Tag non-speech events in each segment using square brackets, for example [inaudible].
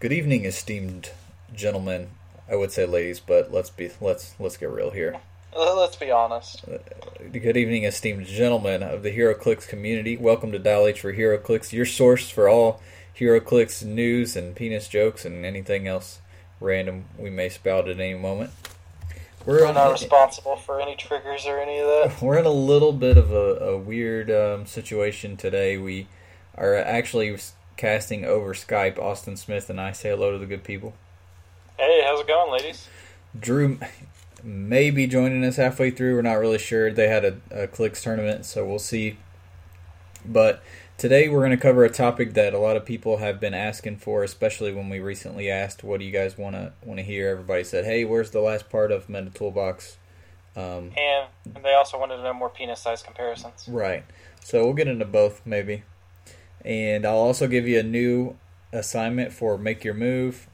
Good evening, esteemed gentlemen. I would say ladies, but let's be let's let's get real here. Uh, Let's be honest. Good evening, esteemed gentlemen of the HeroClix community. Welcome to Dial H for HeroClix, your source for all HeroClix news and penis jokes and anything else random we may spout at any moment. We're on- not responsible for any triggers or any of that. [laughs] We're in a little bit of a, a weird um, situation today. We are actually casting over Skype. Austin Smith and I say hello to the good people. Hey, how's it going, ladies? Drew may be joining us halfway through. We're not really sure. They had a, a clicks tournament, so we'll see. But today we're going to cover a topic that a lot of people have been asking for, especially when we recently asked, "What do you guys want to want to hear?" Everybody said, "Hey, where's the last part of Meta Toolbox?" Um, And they also wanted to know more penis size comparisons. Right. So we'll get into both maybe. And I'll also give you a new assignment for Make Your Move.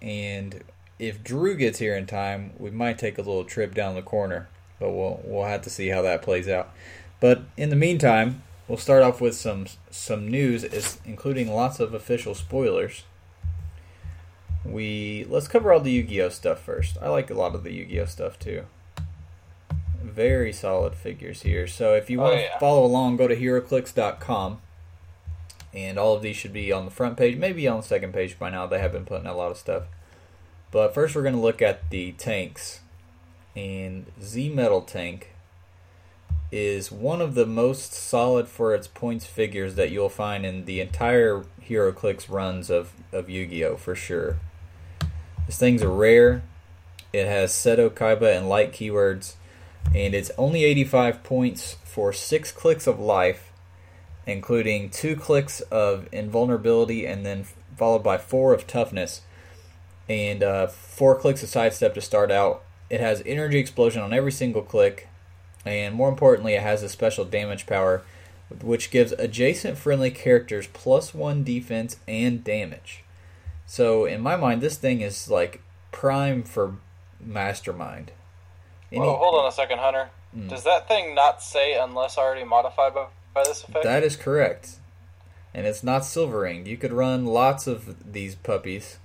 And if Drew gets here in time, we might take a little trip down the corner. But we'll we'll have to see how that plays out. But in the meantime, we'll start off with some some news including lots of official spoilers. We let's cover all the Yu-Gi-Oh stuff first. I like a lot of the Yu-Gi-Oh stuff too very solid figures here. So if you Oh, want to follow along, go to HeroClix.com. And all of these should be on the front page, maybe on the second page by now. They have been putting a lot of stuff. But first, we're going to look at the tanks. And Z Metal Tank is one of the most solid for its points figures that you'll find in the entire HeroClix runs of, of Yu Gi Oh! for sure. This thing's a rare. It has Seto Kaiba and light keywords and it's only 85 points for six clicks of life, including two clicks of invulnerability, and then followed by four of toughness, and uh, four clicks of sidestep to start out. It has energy explosion on every single click, and more importantly, it has a special damage power, which gives adjacent friendly characters plus one defense and damage. So, in my mind, this thing is like prime for Mastermind. Any- Well, hold on a second, Hunter. Mm. Does that thing not say unless already modified by, by this effect? That is correct. And it's not silvering. You could run lots of these puppies,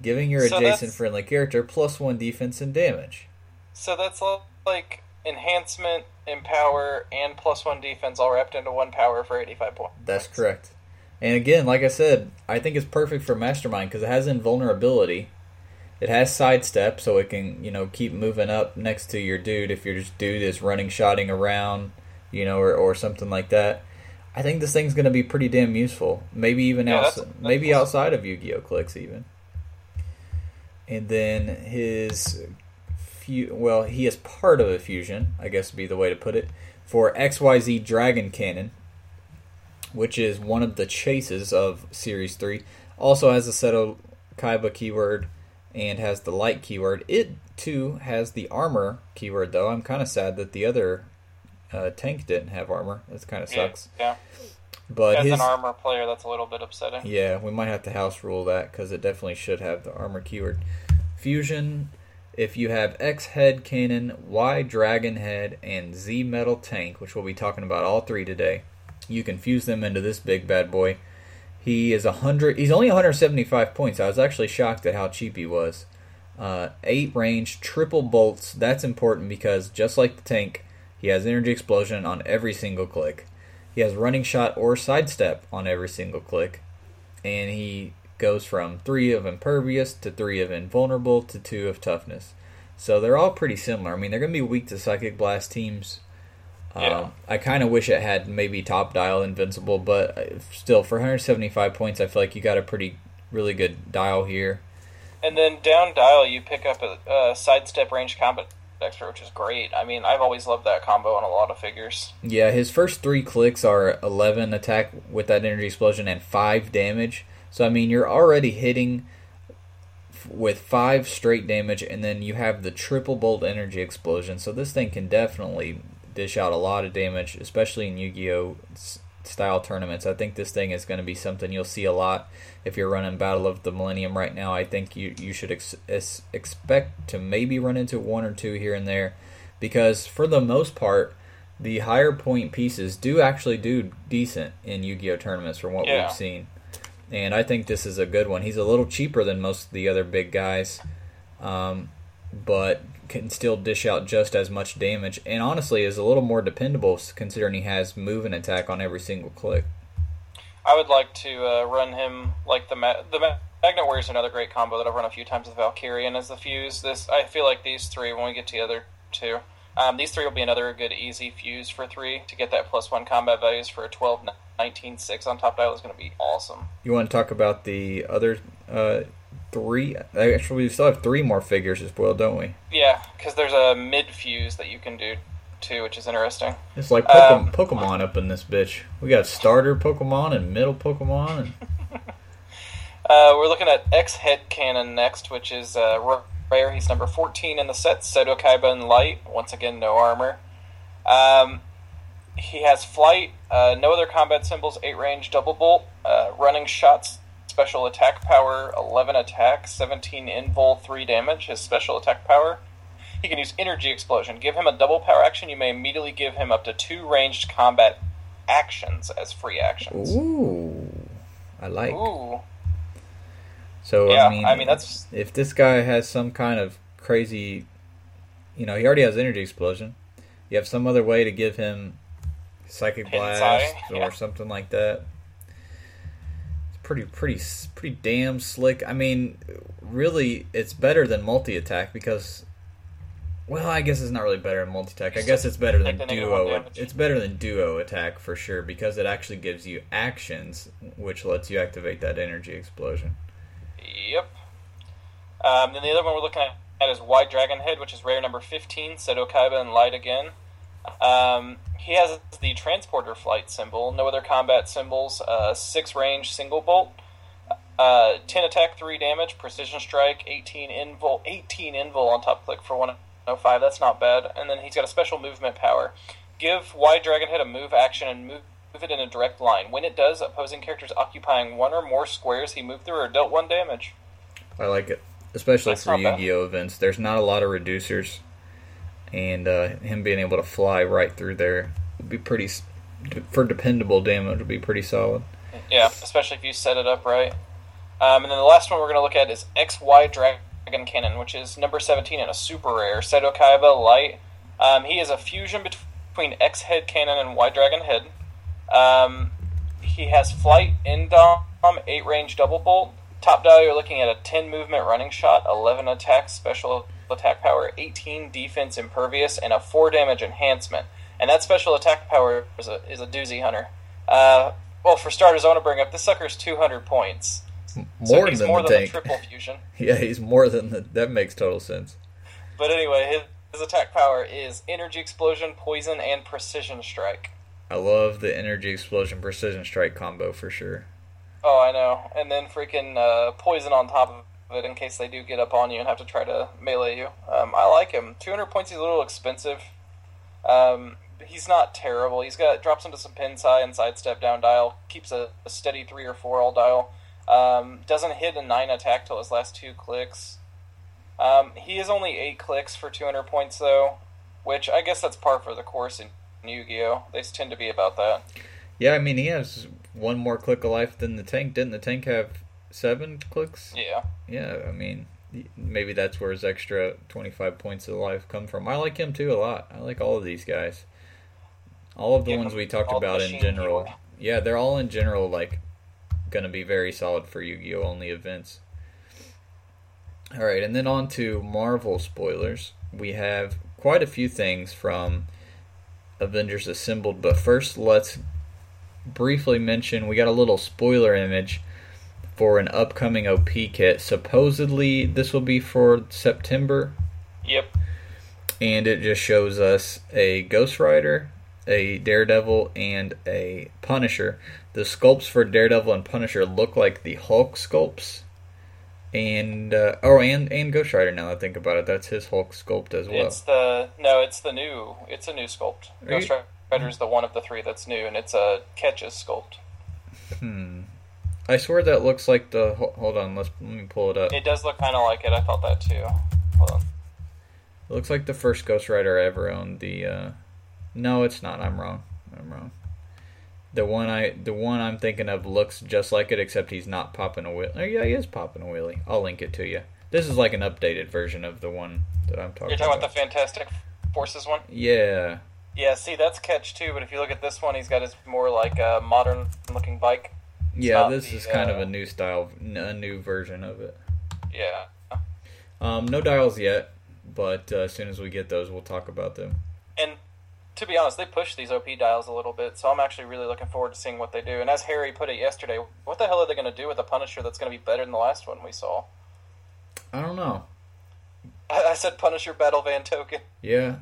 giving your So adjacent that's- friendly character plus one defense and damage. so that's li- like enhancement, empower, and plus one defense all wrapped into one power for 85 points. That's correct. And again, like I said, I think it's perfect for Mastermind because it has invulnerability. It has sidestep, so it can, you know, keep moving up next to your dude if your dude is running, shotting around, you know, or, or something like that. I think this thing's going to be pretty damn useful. Maybe even Yeah, outs- that's- that's maybe awesome. outside of Yu-Gi-Oh! clicks even. And then his, fu- well, he is part of a fusion, I guess would be the way to put it, for XYZ Dragon Cannon which is one of the chases of Series 3. Also has a Seto Kaiba keyword and has the light keyword. It too has the armor keyword, though. I'm kind of sad that the other uh, tank didn't have armor. That kind of sucks. Yeah. But As his an armor player, that's a little bit upsetting. yeah, we might have to house rule that because it definitely should have the armor keyword. Fusion, if you have X head cannon, Y dragon head, and Z metal tank, which we'll be talking about all three today, you can fuse them into this big bad boy. He is a hundred. He's only 175 points. I was actually shocked at how cheap he was. Uh, eight range, triple bolts. That's important because just like the tank, he has energy explosion on every single click. He has running shot or sidestep on every single click, and he goes from three of impervious to three of invulnerable to two of toughness. So they're all pretty similar. I mean, they're going to be weak to psychic blast teams. Yeah. Um, I kind of wish it had maybe top dial invincible, but uh, still, for 175 points, I feel like you got a pretty really good dial here. And then down dial, you pick up a, a sidestep range combat extra, which is great. I mean, I've always loved that combo on a lot of figures. Yeah, his first three clicks are 11 attack with that energy explosion and 5 damage. So, I mean, you're already hitting with 5 straight damage, and then you have the triple bolt energy explosion. So, this thing can definitely dish out a lot of damage, especially in Yu Gi Oh! Style tournaments. I think this thing is going to be something you'll see a lot if you're running Battle of the Millennium right now. I think you, you should ex- ex- expect to maybe run into one or two here and there because, for the most part, the higher point pieces do actually do decent in Yu-Gi-Oh tournaments from what Yeah. we've seen. and I think this is a good one. He's a little cheaper than most of the other big guys, um, but can still dish out just as much damage, and honestly is a little more dependable considering he has move and attack on every single click. I would like to uh, run him like the ma- the ma- Magnet Warrior is another great combo that I've run a few times with Valkyrion as the fuse. This I feel like these three when we get together too. Um, these three will be another good easy fuse for three to get that plus one combat values for a 12, 19, 6 on top dial is going to be awesome. You want to talk about the other uh, three? Actually, we still have three more figures as well, don't we? Yeah, because there's a mid fuse that you can do too, which is interesting. It's like Pokemon, um, Pokemon up in this bitch. We got starter Pokemon and middle Pokemon. And... [laughs] uh, we're looking at X Head Cannon next, which is uh, rare. He's number 14 in the set. Seto Kaiba in light. Once again, no armor. Um, he has flight, uh, no other combat symbols, 8 range, double bolt, uh, running shots, special attack power, 11 attack, 17 invul, 3 damage, his special attack power. He can use energy explosion. Give him a double power action. You may immediately give him up to two ranged combat actions as free actions. Ooh, I like. Ooh. So yeah, I mean, I mean that's if this guy has some kind of crazy, you know, he already has energy explosion. You have some other way to give him psychic blast or yeah. something like that. Pretty, pretty, pretty damn slick. I mean, really, it's better than multi attack because. Well, I guess it's not really better than multi attack. I guess it's better than duo. It's better than duo attack for sure because it actually gives you actions, which lets you activate that energy explosion. Yep. Um, then the other one we're looking at is Y Dragon Head, which is rare number 15, Seto Kaiba and Light again. Um, he has the transporter flight symbol, no other combat symbols, uh, 6 range single bolt, uh, 10 attack, 3 damage, precision strike, 18 invul, 18 invul on top click for 105. That's not bad. And then he's got a special movement power. Give Y Dragon Head a move action and move move it in a direct line. When it does, opposing characters occupying one or more squares he moved through are dealt one damage. I like it, especially That's for Yu-Gi-Oh events. There's not a lot of reducers, and uh, him being able to fly right through there would be pretty. For dependable damage, would be pretty solid. Yeah, especially if you set it up right. Um, and then the last one we're going to look at is XY Dragon Cannon, which is number 17 and a super rare. Seto Kaiba Light. Um, he is a fusion between X Head Cannon and Y Dragon Head. Um, he has flight, indom, 8 range double bolt. Top dial, you're looking at a 10 movement running shot, 11 attack, special attack power, 18 defense impervious, and a 4 damage enhancement. And that special attack power is a, is a doozy hunter. Uh, well, for starters, I want to bring up this sucker's 200 points. More so than more the than tank. triple [laughs] fusion. yeah, he's more than the, that. Makes total sense. But anyway, his, his attack power is energy explosion, poison, and precision strike. I love the energy explosion precision strike combo for sure. Oh, I know. And then freaking uh, poison on top of it in case they do get up on you and have to try to melee you. Um, I like him. 200 points. He's a little expensive. Um, he's not terrible. He's got drops into some pin side and sidestep down dial. Keeps a, a steady three or four all dial. Um, doesn't hit a nine attack till his last two clicks. Um, he is only eight clicks for 200 points though, which I guess that's par for the course in Yu-Gi-Oh. They tend to be about that. Yeah, I mean he has one more click of life than the tank. Didn't the tank have seven clicks? Yeah. Yeah, I mean maybe that's where his extra 25 points of life come from. I like him too a lot. I like all of these guys. All of the ones we talked about in general. Yeah, they're all in general like going to be very solid for Yu-Gi-Oh only events. All right, and then on to Marvel spoilers. We have quite a few things from Avengers Assembled. But first, let's briefly mention we got a little spoiler image for an upcoming OP kit. Supposedly, this will be for September. Yep. And it just shows us a Ghost Rider, a Daredevil, and a Punisher. The sculpts for Daredevil and Punisher look like the Hulk sculpts and uh, oh, and and Ghost Rider. Now I think about it, that's his Hulk sculpt as well. It's the no, it's the new. It's a new sculpt. Are Ghost you... Rider is the one of the three that's new, and it's a Catches sculpt. Hmm. I swear that looks like the. Hold on, let's let me pull it up. It does look kind of like it. I thought that too. Hold on. It looks like the first Ghost Rider I ever owned. The. Uh... No, it's not. I'm wrong. I'm wrong. The one I the one I'm thinking of looks just like it, except he's not popping a wheel. Oh yeah, he is popping a wheelie. I'll link it to you. This is like an updated version of the one that I'm talking. You're talking about the Fantastic Forces one. Yeah. Yeah. See, that's catch too. But if you look at this one, he's got his more like a modern looking bike. Yeah, this the, is kind of uh, a new style, a new version of it. Yeah. Um, no dials yet, but uh, as soon as we get those, we'll talk about them. And to be honest, they push these OP dials a little bit, so I'm actually really looking forward to seeing what they do. And as Harry put it yesterday, what the hell are they going to do with a Punisher that's going to be better than the last one we saw? I don't know. I, I said Punisher Battle Van Token. Yeah.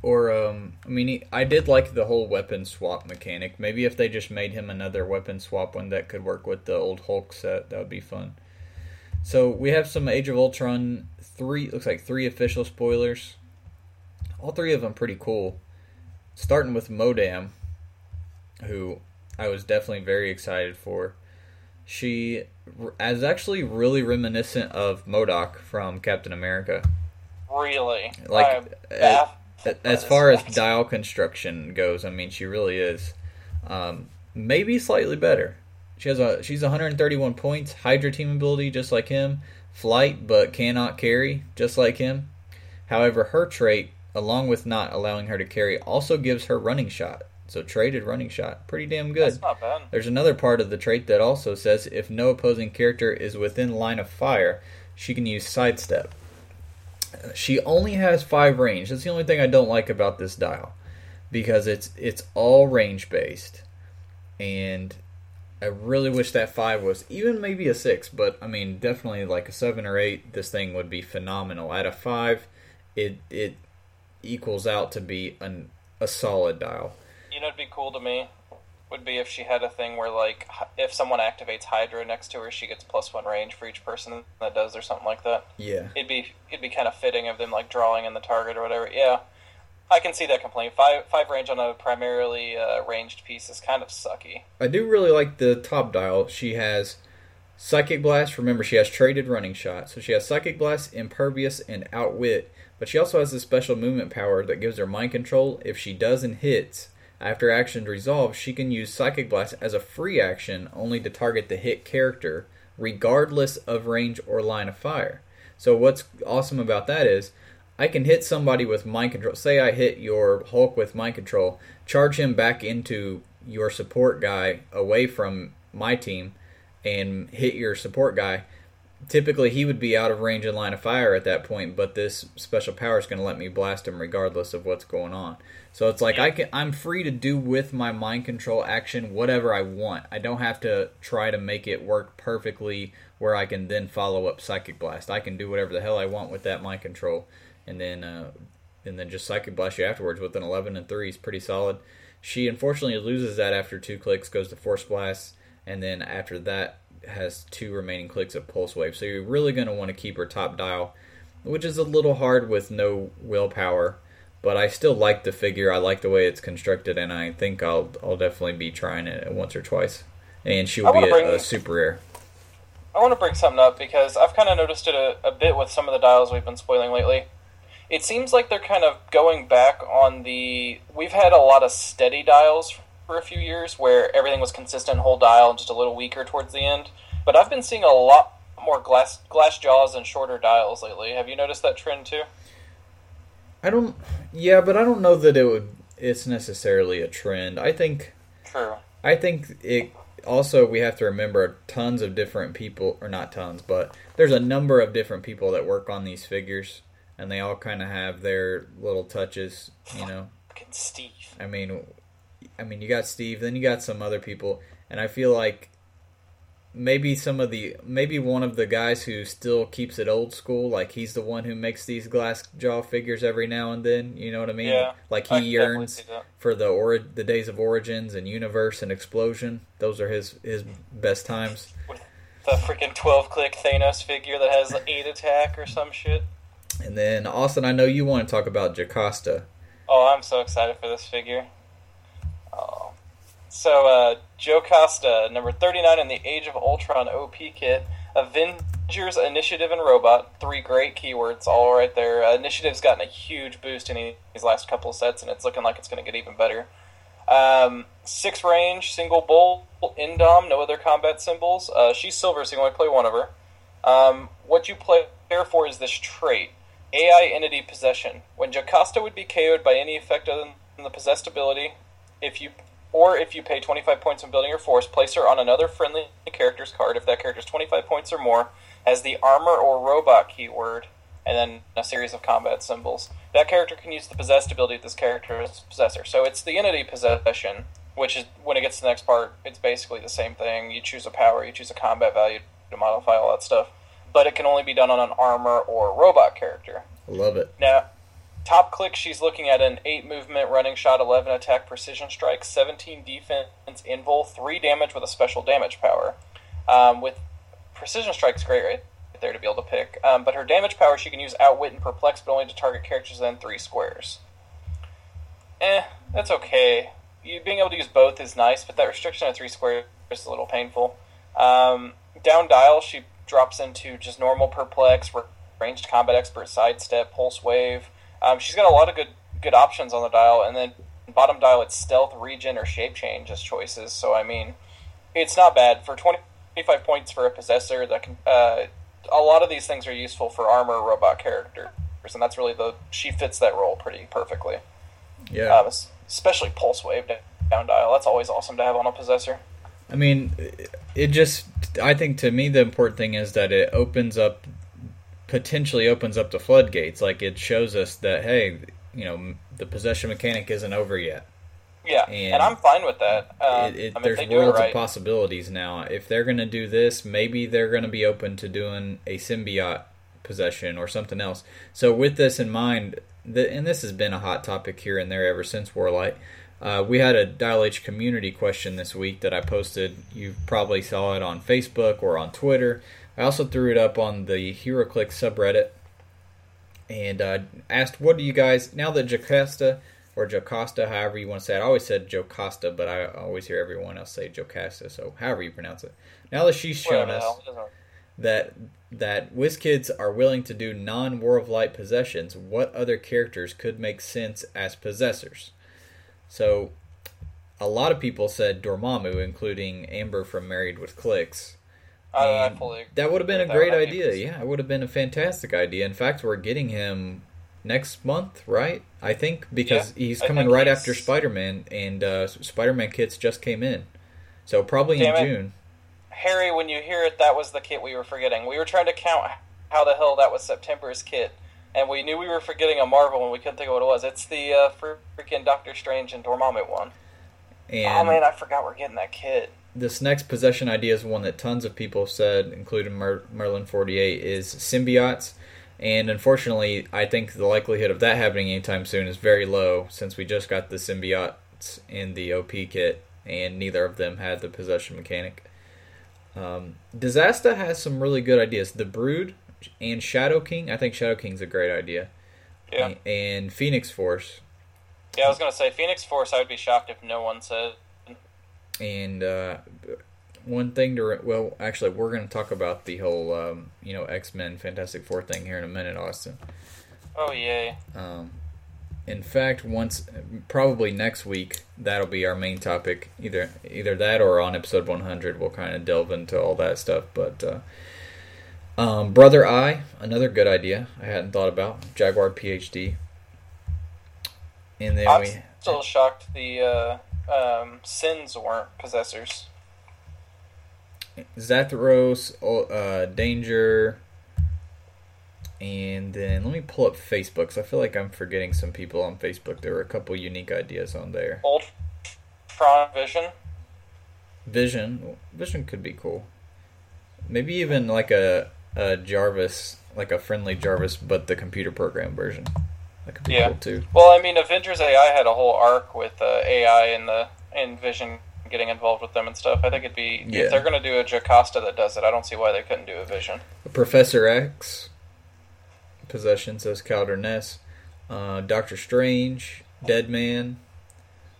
Or, um, I mean, he, I did like the whole weapon swap mechanic. Maybe if they just made him another weapon swap one that could work with the old Hulk set, that would be fun. So we have some Age of Ultron three looks like three official spoilers. All three of them pretty cool. Starting with Modam, who I was definitely very excited for. She is actually really reminiscent of MODOK from Captain America. Really? Like, uh, As far as dial construction goes, I mean, she really is. Um, maybe slightly better. She has a she's 131 points, Hydra team ability just like him, flight but cannot carry just like him. However, her trait, along with not allowing her to carry, also gives her running shot. So traded running shot, pretty damn good. That's not bad. There's another part of the trait that also says if no opposing character is within line of fire, she can use sidestep. She only has five range. That's the only thing I don't like about this dial, because it's it's all range based, and I really wish that five was even maybe a six. But I mean, definitely like a seven or eight. This thing would be phenomenal. At a five, it it equals out to be an a solid dial. You know, it'd be cool to me would be if she had a thing where, like, if someone activates Hydra next to her, she gets plus one range for each person that does, or something like that. Yeah. It'd be it'd be kind of fitting of them like drawing in the target or whatever. Yeah, I can see that complaint. Five five range on a primarily uh, ranged piece is kind of sucky. I do really like the top dial. She has Psychic Blast. Remember, she has traded running shot. So she has Psychic Blast, Impervious, and Outwit. But she also has a special movement power that gives her mind control. If she does and hits, after action resolves, she can use Psychic Blast as a free action only to target the hit character, regardless of range or line of fire. So what's awesome about that is I can hit somebody with mind control. Say I hit your Hulk with mind control, charge him back into your support guy away from my team, and hit your support guy. Typically, he would be out of range and line of fire at that point, but this special power is going to let me blast him regardless of what's going on. So it's like I can, I'm free to do with my mind control action whatever I want. I don't have to try to make it work perfectly where I can then follow up psychic blast. I can do whatever the hell I want with that mind control, and then uh, and then just psychic blast you afterwards with an 11 and 3 is pretty solid. She unfortunately loses that after two clicks, goes to force blast, and then after that has two remaining clicks of pulse wave. So you're really going to want to keep her top dial, which is a little hard with no willpower. But I still like the figure. I like the way it's constructed, and I think I'll I'll definitely be trying it once or twice. And she will be a, a super rare. I want to bring something up because I've kind of noticed it a, a bit with some of the dials we've been spoiling lately. It seems like they're kind of going back on the. We've had a lot of steady dials for a few years where everything was consistent, whole dial, and just a little weaker towards the end. But I've been seeing a lot more glass glass jaws and shorter dials lately. Have you noticed that trend too? I don't. Yeah, but I don't know that it would. It's necessarily a trend. I think. True. I think it. Also, we have to remember tons of different people, or not tons, but there's a number of different people that work on these figures, and they all kind of have their little touches. You know, Fucking Steve. I mean, I mean, you got Steve, then you got some other people, and I feel like maybe some of the maybe one of the guys who still keeps it old school, like he's the one who makes these glass jaw figures every now and then. You know what I mean? Yeah, like he yearns for the ori- the days of origins and universe and explosion. Those are his his best times. The freaking twelve click Thanos figure that has eight attack or some shit. And then Austin, I know you want to talk about Jocasta Oh, I'm so excited for this figure. Oh. So, uh, Jocasta, number 39 in the Age of Ultron OP kit. Avengers, Initiative, and Robot. Three great keywords, all right there. Uh, Initiative's gotten a huge boost in these last couple sets, and it's looking like it's going to get even better. Um, six range, single bolt, indom, no other combat symbols. Uh, she's silver, so you only play one of her. Um, what you play there for is this trait AI entity possession. When Jocasta would be KO'd by any effect other than the possessed ability, if you or if you pay 25 points on building your force, place her on another friendly character's card if that character's 25 points or more, has the armor or robot keyword, and then a series of combat symbols. That character can use the possessed ability of this character's possessor. So it's the entity possession, which is when it gets to the next part, it's basically the same thing. You choose a power, you choose a combat value to modify all that stuff. But it can only be done on an armor or robot character. I love it. Now, top click, she's looking at an 8 movement, running shot, 11 attack, precision strike, 17 defense, invul, 3 damage with a special damage power. Um, with precision strike's great right there to be able to pick. Um, but her damage power she can use outwit and perplex, but only to target characters within 3 squares. Eh, that's okay. You being able to use both is nice, but that restriction of 3 squares is a little painful. Um, down dial, she drops into just normal perplex, ranged combat expert, sidestep, pulse wave. Um, she's got a lot of good good options on the dial, and then bottom dial it's stealth, regen, or shape change as choices. So I mean, it's not bad for twenty five points for a possessor. That can uh, a lot of these things are useful for armor robot characters, and that's really the she fits that role pretty perfectly. Yeah, um, especially pulse wave down dial. That's always awesome to have on a possessor. I mean, it just I think to me the important thing is that it opens up potentially opens up the floodgates. Like it shows us that hey, you know, the possession mechanic isn't over yet. Yeah, and, and I'm fine with that. Um, it, it, I mean, there's worlds right. of possibilities now. If they're going to do this, maybe they're going to be open to doing a symbiote possession or something else. So with this in mind, the, and this has been a hot topic here and there ever since Warlight. Uh, we had a Dial H community question this week that I posted. You probably saw it on Facebook or on Twitter. I also threw it up on the HeroClix subreddit and uh, asked, "What do you guys now that Jocasta or Jocasta, however you want to say it? I always said Jocasta, but I always hear everyone else say Jocasta. So however you pronounce it. Now that she's shown us that that WizKids are willing to do non-War of Light possessions, what other characters could make sense as possessors? So." A lot of people said Dormammu, including Amber from Married with Clicks. I, I fully that would have been a great idea. Yeah, it would have been a fantastic idea. In fact, we're getting him next month, right? I think because yeah, he's coming right he's... after Spider Man, and uh, Spider Man kits just came in, so probably Damn in it. June. Harry, when you hear it, that was the kit we were forgetting. We were trying to count how the hell that was September's kit, and we knew we were forgetting a Marvel, and we couldn't think of what it was. It's the uh, freaking Doctor Strange and Dormammu one. And oh man, I forgot we're getting that kit this next possession idea is one that tons of people have said, including Mer- Merlin Forty Eight, is symbiotes. And unfortunately, I think the likelihood of that happening anytime soon is very low, since we just got the symbiotes in the OP kit, and neither of them had the possession mechanic. Um, Disaster has some really good ideas. The Brood and Shadow King. I think Shadow King's a great idea. Yeah. And Phoenix Force. Yeah, I was gonna say Phoenix Force. I would be shocked if no one said and uh, one thing to well, actually, we're going to talk about the whole um, you know X Men Fantastic Four thing here in a minute, Austin. Oh yay! Um, in fact, once probably next week that'll be our main topic. Either either that or on episode 100, we'll kind of delve into all that stuff. But uh, um, Brother Eye another good idea I hadn't thought about. Jaguar PhD. And then I'm we still shocked the uh, um, sins weren't possessors. Zathros, uh, Danger, and then let me pull up Facebook I feel like I'm forgetting some people on Facebook. There were a couple unique ideas on there. Ultron Vision. Vision, Vision could be cool. Maybe even like a, a Jarvis, like a friendly Jarvis, but the computer program version. That could be yeah. cool too. Well, I mean, Avengers AI had a whole arc with uh, AI and the and Vision getting involved with them and stuff. I think it'd be yeah. if they're going to do a Jocasta that does it. I don't see why they couldn't do a Vision. Professor X, Possession says Calder Ness, uh, Doctor Strange, Dead Man,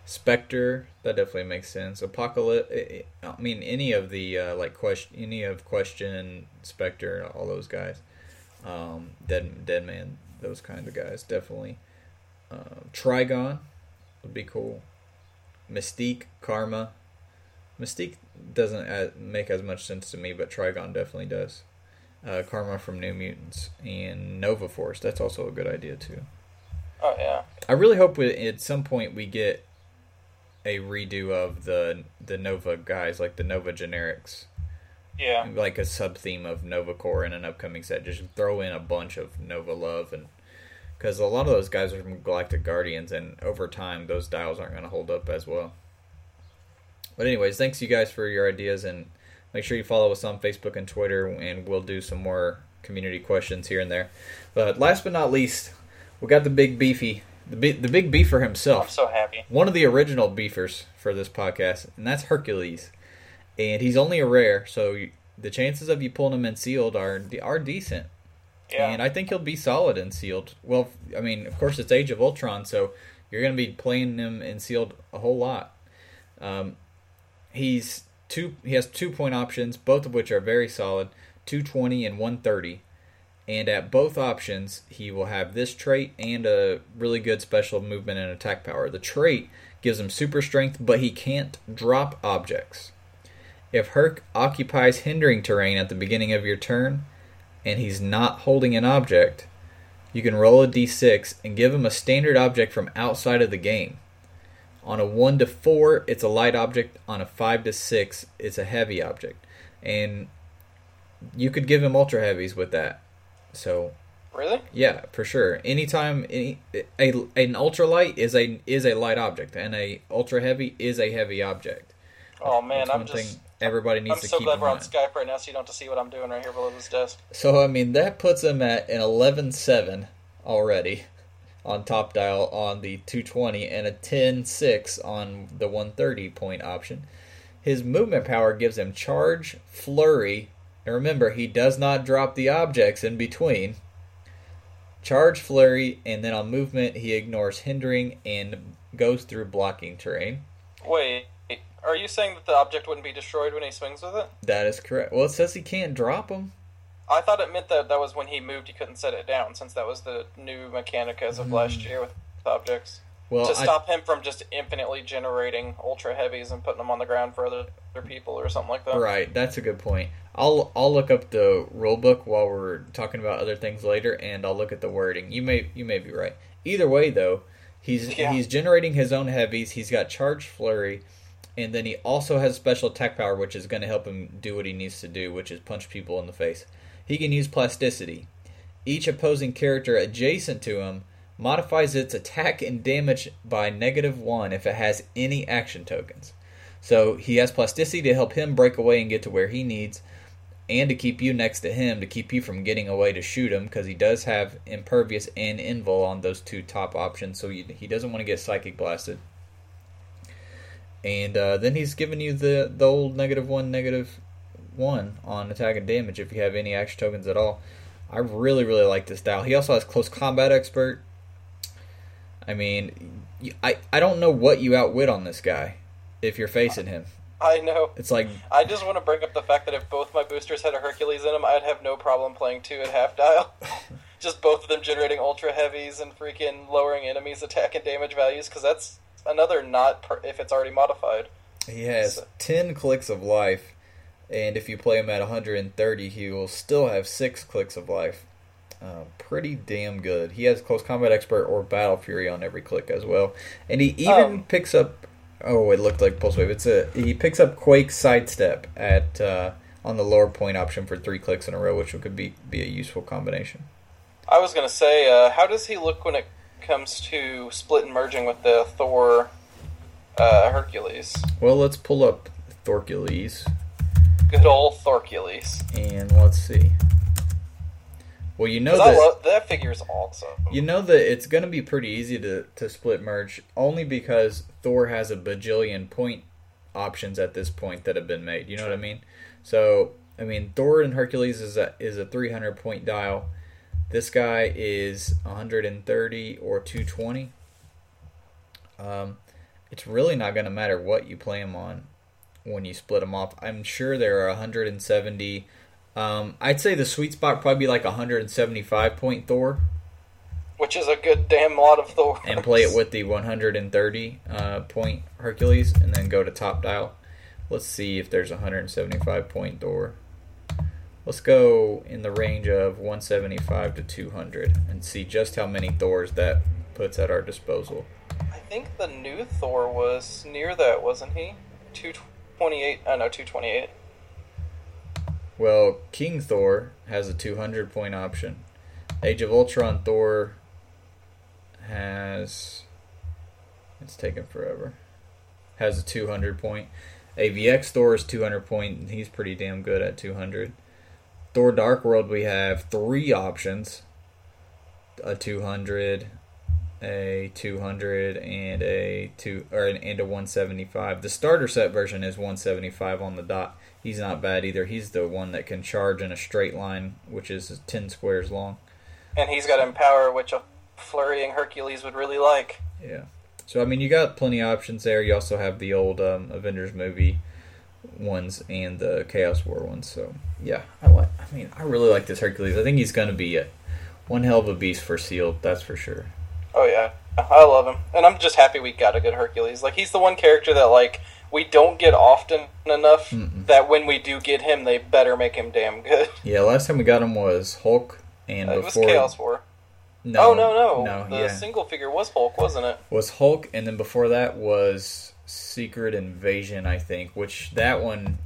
Spectre. That definitely makes sense. Apocalypse. I mean, any of the uh, like question, any of Question, Spectre, all those guys. Um, Dead Dead Man those kind of guys definitely. Uh, Trigon would be cool. Mystique, Karma. Mystique doesn't make as much sense to me, but Trigon definitely does. Uh, Karma from New Mutants and Nova Force. That's also a good idea too. Oh yeah. I really hope we, at some point we get a redo of the the Nova guys, like the Nova generics. Yeah. Like a sub theme of Nova Corps in an upcoming set. Just throw in a bunch of Nova love and because a lot of those guys are from Galactic Guardians, and over time those dials aren't going to hold up as well. But anyways, thanks you guys for your ideas, and make sure you follow us on Facebook and Twitter, and we'll do some more community questions here and there. But last but not least, we got the big beefy, the big, the big beefer himself. I'm so happy. One of the original beefers for this podcast, and that's Hercules. And he's only a rare, so you, the chances of you pulling him in sealed are are decent. Yeah. And I think he'll be solid in sealed. Well, I mean, of course, it's Age of Ultron, so you're going to be playing him in sealed a whole lot. Um, he's two. He has two point options, both of which are very solid: two twenty and one thirty. And at both options, he will have this trait and a really good special movement and attack power. The trait gives him super strength, but he can't drop objects. If Herc occupies hindering terrain at the beginning of your turn, and he's not holding an object, you can roll a d6 and give him a standard object from outside of the game. On a 1 to 4, it's a light object. On a 5 to 6, it's a heavy object. And you could give him ultra heavies with that. So, Really? yeah, for sure. Anytime any, a an ultralight is a is a light object and a ultra heavy is a heavy object. Oh man, I'm just. thing everybody needs I'm to so keep glad in we're on. Skype right now, so you don't have to see what I'm doing right here below this desk. So I mean that puts him at an 11-7 already on top dial on the 220 and a 10-6 on the 130 point option. His movement power gives him charge, flurry, and remember he does not drop the objects in between. Charge, flurry, and then on movement he ignores hindering and goes through blocking terrain. Wait, are you saying that the object wouldn't be destroyed when he swings with it? That is correct. Well, it says he can't drop them. I thought it meant that that was when he moved, he couldn't set it down, since that was the new mechanic as of hmm. last year with objects. Well, to I- stop him from just infinitely generating ultra heavies and putting them on the ground for other, other people or something like that. Right, that's a good point. I'll I'll look up the rule book while we're talking about other things later, and I'll look at the wording. You may you may be right. Either way, though, he's Yeah. he's generating his own heavies. He's got charge flurry, and then he also has special attack power, which is going to help him do what he needs to do, which is punch people in the face. He can use plasticity. Each opposing character adjacent to him modifies its attack and damage by negative one if it has any action tokens. So he has plasticity to help him break away and get to where he needs, and to keep you next to him to keep you from getting away to shoot him because he does have impervious and invul on those two top options, so he doesn't want to get psychic blasted. And uh, then he's giving you the the old negative one, negative one on attack and damage if you have any action tokens at all. I really really like this style. He also has close combat expert. I mean, I I don't know what you outwit on this guy if you're facing him. I know. It's like I just want to bring up the fact that if both my boosters had a Hercules in them, I'd have no problem playing two at half dial. [laughs] just both of them generating ultra heavies and freaking lowering enemies' attack and damage values, because that's another not per- if it's already modified. He has So- 10 clicks of life, and if you play him at 130, he will still have 6 clicks of life. Uh, pretty damn good. He has Close Combat Expert or Battle Fury on every click as well. And he even Um, picks up. Oh, it looked like Pulse Wave. It's a he picks up Quake Sidestep at uh, on the lower point option for three clicks in a row, which could be be a useful combination. I was gonna say, uh, how does he look when it comes to split and merging with the Thor uh, Hercules? Well, let's pull up Thorcules Good old Thorcules. and let's see. Well, you know that love that figure's awesome. You know that it's going to be pretty easy to, to split merge only because Thor has a bajillion point options at this point that have been made. You know what I mean? So, I mean, Thor and Hercules is a, is a 300 point dial. This guy is 130 or 220. Um, it's really not going to matter what you play him on when you split them off. I'm sure there are 170. Um, I'd say the sweet spot probably be like 175 point Thor. which is a good damn lot of Thor. and play it [laughs] with the 130 uh, point Hercules, and then go to top dial. Let's see if there's 175 point Thor. Let's go in the range of 175 to 200 and see just how many Thors that puts at our disposal. I think the new Thor was near that, wasn't he? Two twenty-eight. Uh, I know two twenty-eight. Well, King Thor has a 200 point option. Age of Ultron Thor has. It's taken forever. Has a 200 point. AVX Thor is 200 point. and He's pretty damn good at 200. Thor Dark World, we have three options a 200, a 200, and a two or an, and a 175. The starter set version is 175 on the dot. He's not bad either. He's the one that can charge in a straight line, which is 10 squares long. And he's got Empower, which a flurrying Hercules would really like. Yeah. So I mean, you got plenty of options there. You also have the old um, Avengers movie ones and the Chaos War ones. So yeah, I like. I mean, I really like this Hercules. I think he's going to be a, one hell of a beast for sealed. That's for sure. Oh yeah, I love him, and I'm just happy we got a good Hercules. Like he's the one character that like we don't get often enough Mm-mm. that when we do get him, they better make him damn good. [laughs] Yeah, last time we got him was Hulk, and Uh, it was before Chaos War. no, oh no no, no, the yeah, single figure was Hulk, wasn't it? was Hulk, and then before that was Secret Invasion, I think, which that one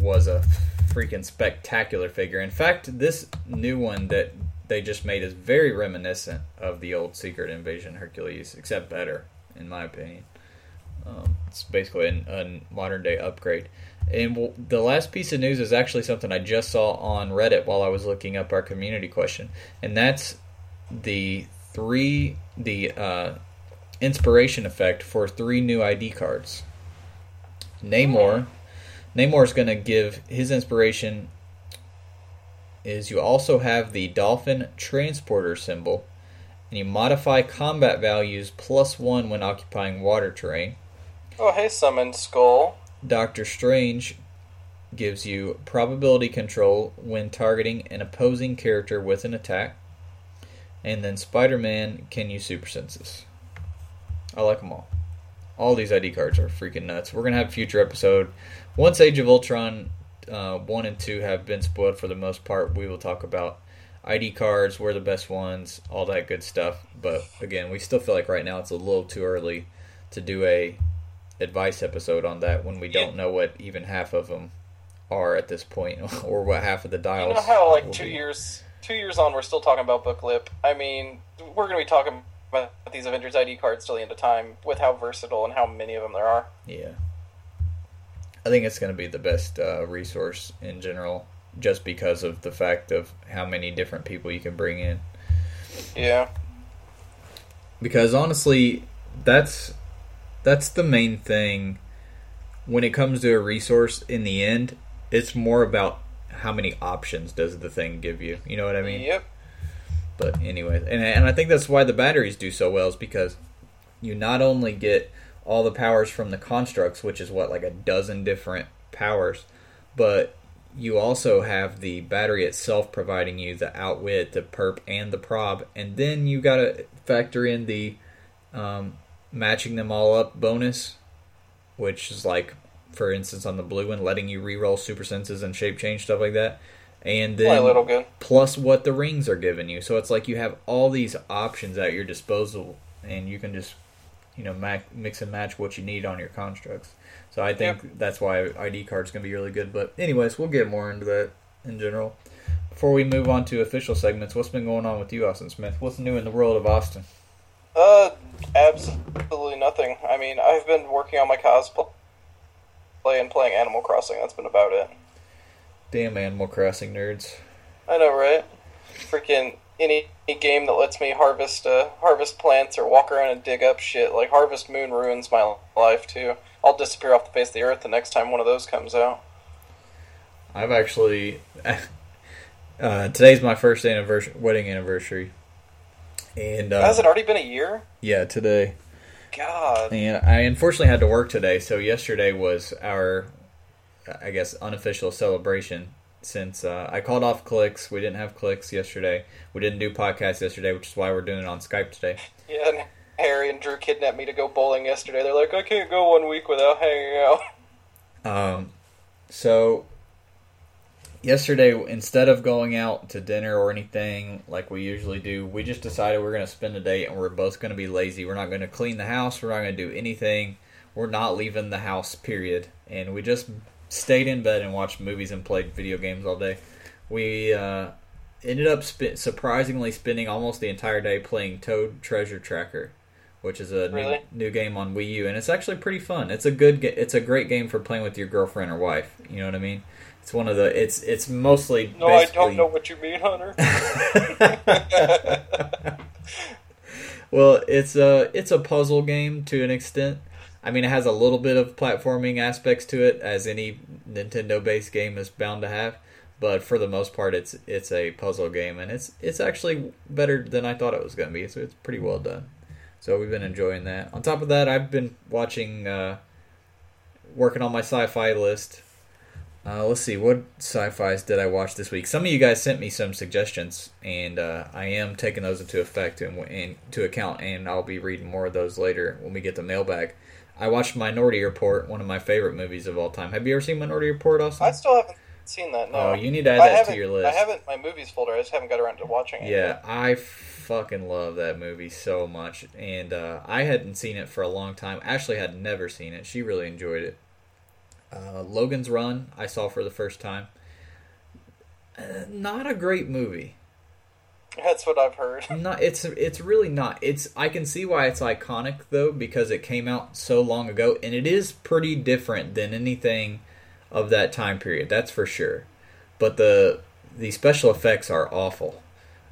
was a freaking spectacular figure. In fact, this new one that they just made is very reminiscent of the old Secret Invasion Hercules, except better, in my opinion. Um, it's basically a modern day upgrade. And the last piece of news is actually something I just saw on Reddit while I was looking up our community question, and that's the three the uh, inspiration effect for three new ID cards. Namor, Namor is going to give his inspiration is you also have the dolphin transporter symbol, and you modify combat values plus one when occupying water terrain. Oh hey, summon Skull. Doctor Strange gives you probability control when targeting an opposing character with an attack. And then Spider Man can use super senses. I like them all. All these ID cards are freaking nuts. We're going to have a future episode. Once Age of Ultron uh, 1 and 2 have been spoiled for the most part, we will talk about ID cards, where the best ones, all that good stuff. But again, we still feel like right now it's a little too early to do a advice episode on that when we don't know what even half of them are at this point, [laughs] or what half of the dials. You know how like two be. years two years on we're still talking about book lip. I mean, we're gonna be talking about these Avengers ID cards till the end of time with how versatile and how many of them there are. Yeah, I think it's going to be the best uh, resource in general, just because of the fact of how many different people you can bring in. Yeah. because honestly that's that's the main thing when it comes to a resource in the end it's more about how many options does the thing give you you know what i mean Yep. But anyway and, and i think that's why the batteries do so well is because you not only get all the powers from the constructs which is what like a dozen different powers but you also have the battery itself providing you the outwit the perp and the prob. And then you got to factor in the um, matching them all up bonus which is like for instance on the blue one letting you reroll super senses and shape change stuff like that and Play a then little good. plus what the rings are giving you. So it's like you have all these options at your disposal, and you can just, you know, mac- mix and match what you need on your constructs. So I think that's why ID cards going to be really good. But anyways, we'll get more into that in general. Before we move on to official segments, what's been going on with you, Austin Smith? What's new in the world of Austin? Uh, absolutely nothing. I mean, I've been working on my cosplay and playing Animal Crossing. That's been about it. Damn Animal Crossing nerds. I know, right? Freaking any, any game that lets me harvest uh, harvest plants or walk around and dig up shit like Harvest Moon ruins my life too. I'll disappear off the face of the earth the next time one of those comes out. I've actually [laughs] uh, today's my first anniversary, wedding anniversary, and uh, Has it already been a year? yeah, today. God. And I unfortunately had to work today, so yesterday was our, I guess, unofficial celebration. since uh, I called off clicks. We didn't have clicks yesterday. We didn't do podcasts yesterday, which is why we're doing it on Skype today. Yeah, and Harry and Drew kidnapped me to go bowling yesterday. They're like, I can't go one week without hanging out. Um, so yesterday, instead of going out to dinner or anything like we usually do, we just decided we're going to spend a day and we're both going to be lazy. We're not going to clean the house. We're not going to do anything. We're not leaving the house, period. And we just stayed in bed and watched movies and played video games all day. We uh, ended up sp- surprisingly spending almost the entire day playing Toad Treasure Tracker, which is a Really? new, new game on Wii U, and it's actually pretty fun. It's a good, ga- it's a great game for playing with your girlfriend or wife. You know what I mean? It's one of the, it's it's mostly No, I don't know what you mean, Hunter. [laughs] [laughs] well, it's a it's a puzzle game to an extent. I mean, it has a little bit of platforming aspects to it, as any Nintendo-based game is bound to have. But for the most part, it's it's a puzzle game, and it's it's actually better than I thought it was going to be. So it's pretty well done. So we've been enjoying that. On top of that, I've been watching, uh, working on my sci-fi list. Uh, let's see, what sci-fi's did I watch this week? Some of you guys sent me some suggestions, and uh, I am taking those into effect and, and to account, and I'll be reading more of those later when we get the mailbag. I watched Minority Report, one of my favorite movies of all time. Have you ever seen Minority Report, Austin? I still haven't seen that. No, Oh, you need to add I that to your list. I haven't my movies folder. I just haven't got around to watching it. Yeah, I fucking love that movie so much, and uh, I hadn't seen it for a long time. Ashley had never seen it; she really enjoyed it. Uh, Logan's Run, I saw for the first time. Uh, not a great movie. That's what I've heard. [laughs] Not it's it's really not. It's I can see why it's iconic though because it came out so long ago, and it is pretty different than anything of that time period. That's for sure. But the the special effects are awful,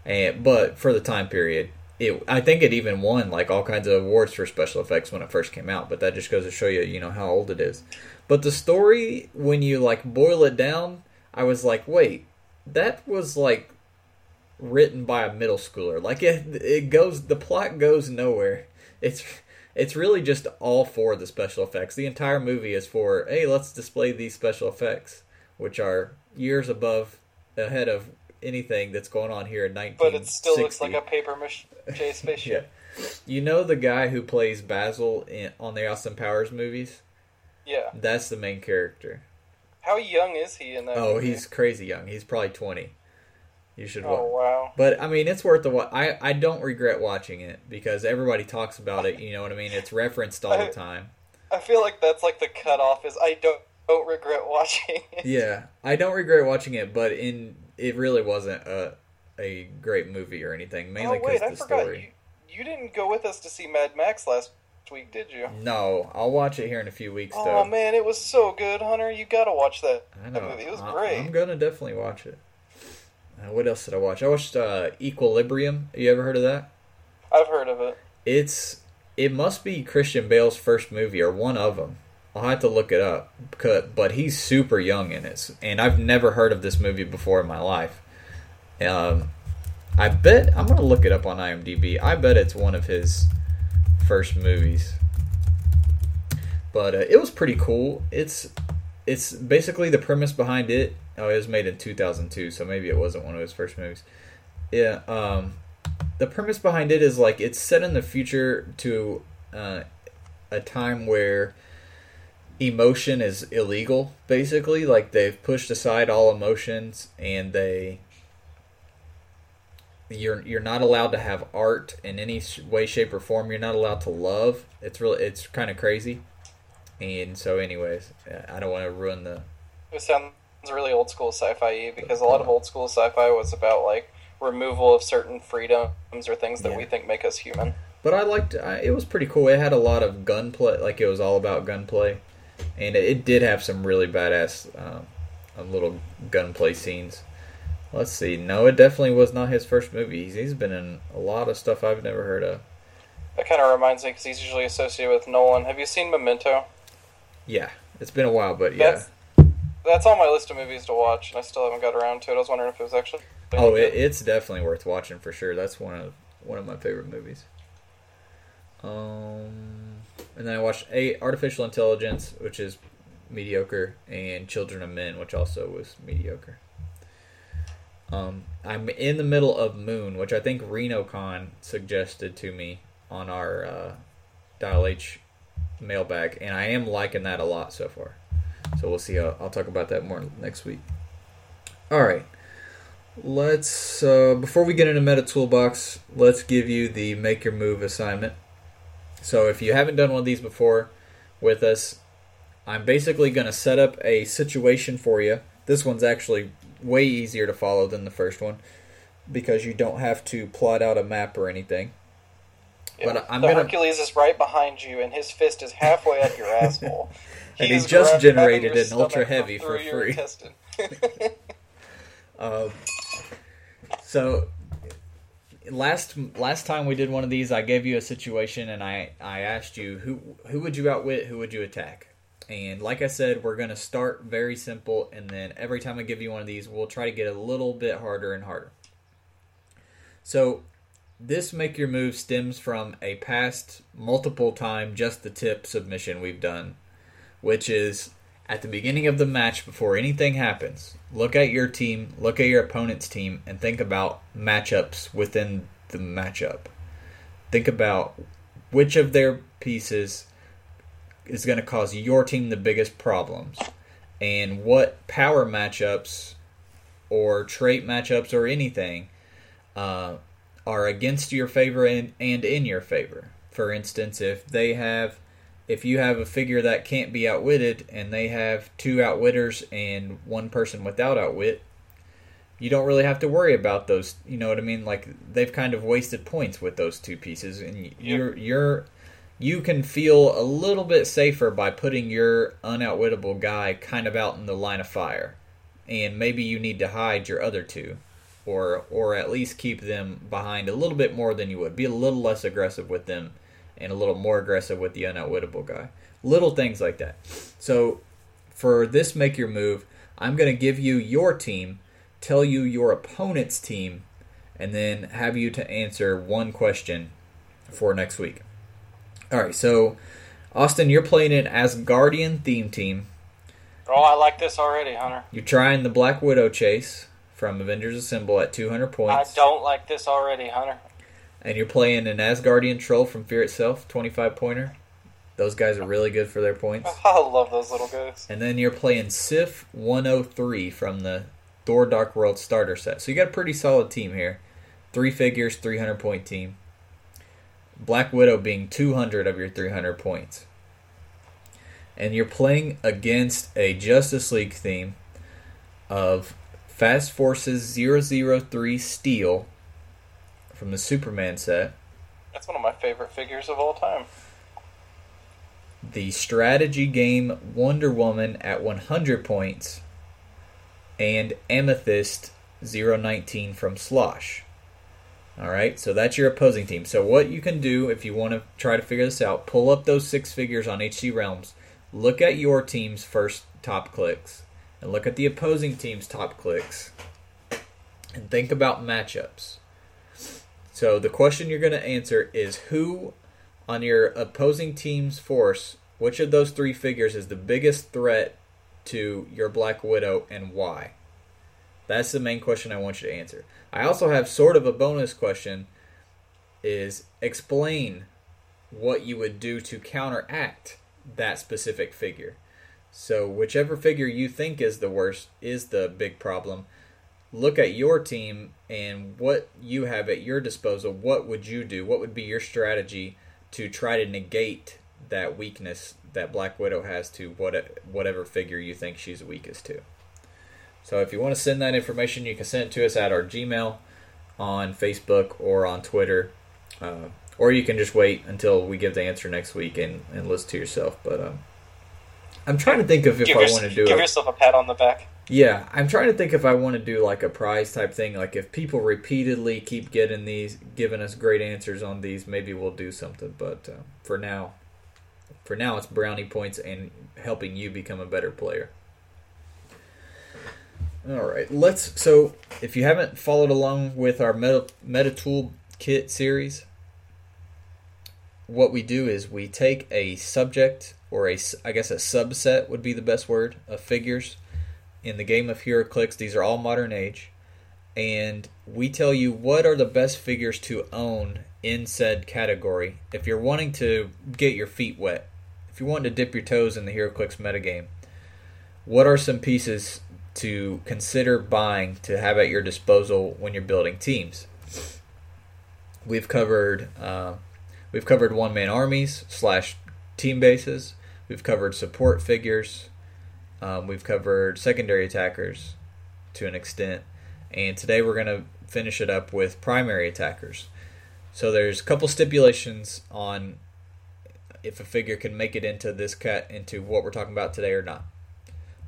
and but for the time period, it I think it even won like all kinds of awards for special effects when it first came out. But that just goes to show you, you know, how old it is. But the story, when you like boil it down, I was like, wait, that was like written by a middle schooler. Like it, it goes, the plot goes nowhere. It's, it's really just all for the special effects. The entire movie is for, hey, let's display these special effects, which are years above, ahead of anything that's going on here in 1960. But it still looks like a paper mache spaceship. [laughs] Yeah. You know the guy who plays Basil in, on the Austin Powers movies? yeah. That's the main character. How young is he in that? Oh, movie? he's crazy young. He's probably 20. You should Oh watch. wow. But I mean, it's worth the watch. I I don't regret watching it because everybody talks about it. You know what I mean? It's referenced all the [laughs] time. I feel like that's like the cutoff. Is I don't don't regret watching it. Yeah, I don't regret watching it, but in it really wasn't a a great movie or anything. Mainly oh I because the story. You, you didn't go with us to see Mad Max last week, did you? No, I'll watch it here in a few weeks though. Oh though. man, it was so good, Hunter. You gotta watch that. I that know. movie. It was I- great. I'm gonna definitely watch it. Uh, what else did I watch? I watched uh, Equilibrium. Have you ever heard of that? I've heard of it. It's it must be Christian Bale's first movie or one of them. I'll have to look it up, because, but he's super young in it, and I've never heard of this movie before in my life. Um, I bet I'm gonna look it up on IMDb. I bet it's one of his first movies, but uh, it was pretty cool. It's it's basically the premise behind it. Oh, it was made in 2002, so maybe it wasn't one of his first movies. Yeah. Um, the premise behind it is like it's set in the future to uh, a time where emotion is illegal basically like they've pushed aside all emotions and they you're you're not allowed to have art in any way shape or form you're not allowed to love it's really it's kind of crazy and so anyways i don't want to ruin the It sounds really old school sci-fi because a lot of old school sci-fi was about like removal of certain freedoms or things that Yeah. we think make us human. But I liked I, it was pretty cool. It had a lot of gunplay, like it was all about gunplay, and it, it did have some really badass um, um, little gunplay scenes. Let's see. No, it definitely was not his first movie. He's, he's been in a lot of stuff I've never heard of. That kind of reminds me because he's usually associated with Nolan. Have you seen Memento? Yeah, it's been a while, but yeah. That's that's on my list of movies to watch, and I still haven't got around to it. I was wondering if it was actually. Oh, it, it's definitely worth watching for sure. That's one of one of my favorite movies. Um, and then I watched a Artificial Intelligence, which is mediocre, and Children of Men, which also was mediocre. Um, I'm in the middle of Moon, which I think RenoCon suggested to me on our uh, Dial H mailbag, and I am liking that a lot so far. So we'll see. I'll, I'll talk about that more next week. All right. Let's uh, before we get into Meta Toolbox, let's give you the Make Your Move assignment. So if you haven't done one of these before with us, I'm basically going to set up a situation for you. This one's actually way easier to follow than the first one because you don't have to plot out a map or anything. Yeah. But I'm the gonna... Hercules is right behind you, and his fist is halfway up your [laughs] asshole. And he's just generated an ultra heavy for free. [laughs] um, so last last time we did one of these, I gave you a situation, and I I asked you who who would you outwit, who would you attack. And like I said, we're going to start very simple, and then every time I give you one of these, we'll try to get a little bit harder and harder. So, this Make Your Move stems from a past multiple time just the tip submission we've done, which is at the beginning of the match before anything happens, look at your team, look at your opponent's team, and think about matchups within the matchup. Think about which of their pieces is going to cause your team the biggest problems and what power matchups or trait matchups or anything uh, are against your favor and, and in your favor. For instance, if they have if you have a figure that can't be outwitted and they have two outwitters and one person without outwit, you don't really have to worry about those. You know what I mean? Like they've kind of wasted points with those two pieces, and you're you're you can feel a little bit safer by putting your unoutwittable guy kind of out in the line of fire. And maybe you need to hide your other two or or at least keep them behind a little bit more than you would. Be a little less aggressive with them and a little more aggressive with the unoutwittable guy. Little things like that. So for this make your move, I'm going to give you your team, tell you your opponent's team, and then have you to answer one question for next week. All right, so Austin, you're playing an Asgardian theme team. Oh, I like this already, Hunter. You're trying the Black Widow chase from Avengers Assemble at 200 points. I don't like this already, Hunter. And you're playing an Asgardian troll from Fear itself, 25 pointer. Those guys are really good for their points. [laughs] I love those little guys. And then you're playing Sif 103 from the Thor Dark World starter set. So you got a pretty solid team here. Three figures, 300 point team. Black Widow being 200 of your 300 points. And you're playing against a Justice League theme of Fast Forces 003 Steel from the Superman set. That's one of my favorite figures of all time. The strategy game Wonder Woman at 100 points and Amethyst 019 from Slosh. All right, so that's your opposing team. So what you can do if you want to try to figure this out, pull up those six figures on HC Realms, look at your team's first top clicks, and look at the opposing team's top clicks, and think about matchups. So the question you're going to answer is who on your opposing team's force, which of those three figures is the biggest threat to your Black Widow and why? That's the main question I want you to answer. I also have sort of a bonus question is explain what you would do to counteract that specific figure. So whichever figure you think is the worst is the big problem. Look at your team and what you have at your disposal. What would you do? What would be your strategy to try to negate that weakness that Black Widow has to what whatever figure you think she's weakest to? So if you want to send that information, you can send it to us at our Gmail, on Facebook, or on Twitter. Uh, or you can just wait until we give the answer next week and, and listen to yourself. But um, I'm trying to think of if give I want to do it. give yourself a pat on the back. Yeah, I'm trying to think if I want to do like a prize type thing. Like if people repeatedly keep getting these, giving us great answers on these, maybe we'll do something. But uh, for now, for now, it's brownie points and helping you become a better player. All right, let's. So, if you haven't followed along with our Meta, Meta Tool Kit series, what we do is we take a subject or a, I guess a subset would be the best word of figures in the game of HeroClix. These are all modern age, and we tell you what are the best figures to own in said category if you're wanting to get your feet wet. If you're wanting to dip your toes in the HeroClix metagame, what are some pieces to consider buying to have at your disposal when you're building teams? We've covered uh, we've covered one man armies slash team bases. We've covered support figures. Um, we've covered secondary attackers to an extent, and today we're going to finish it up with primary attackers. So there's a couple stipulations on if a figure can make it into this cut into what we're talking about today or not.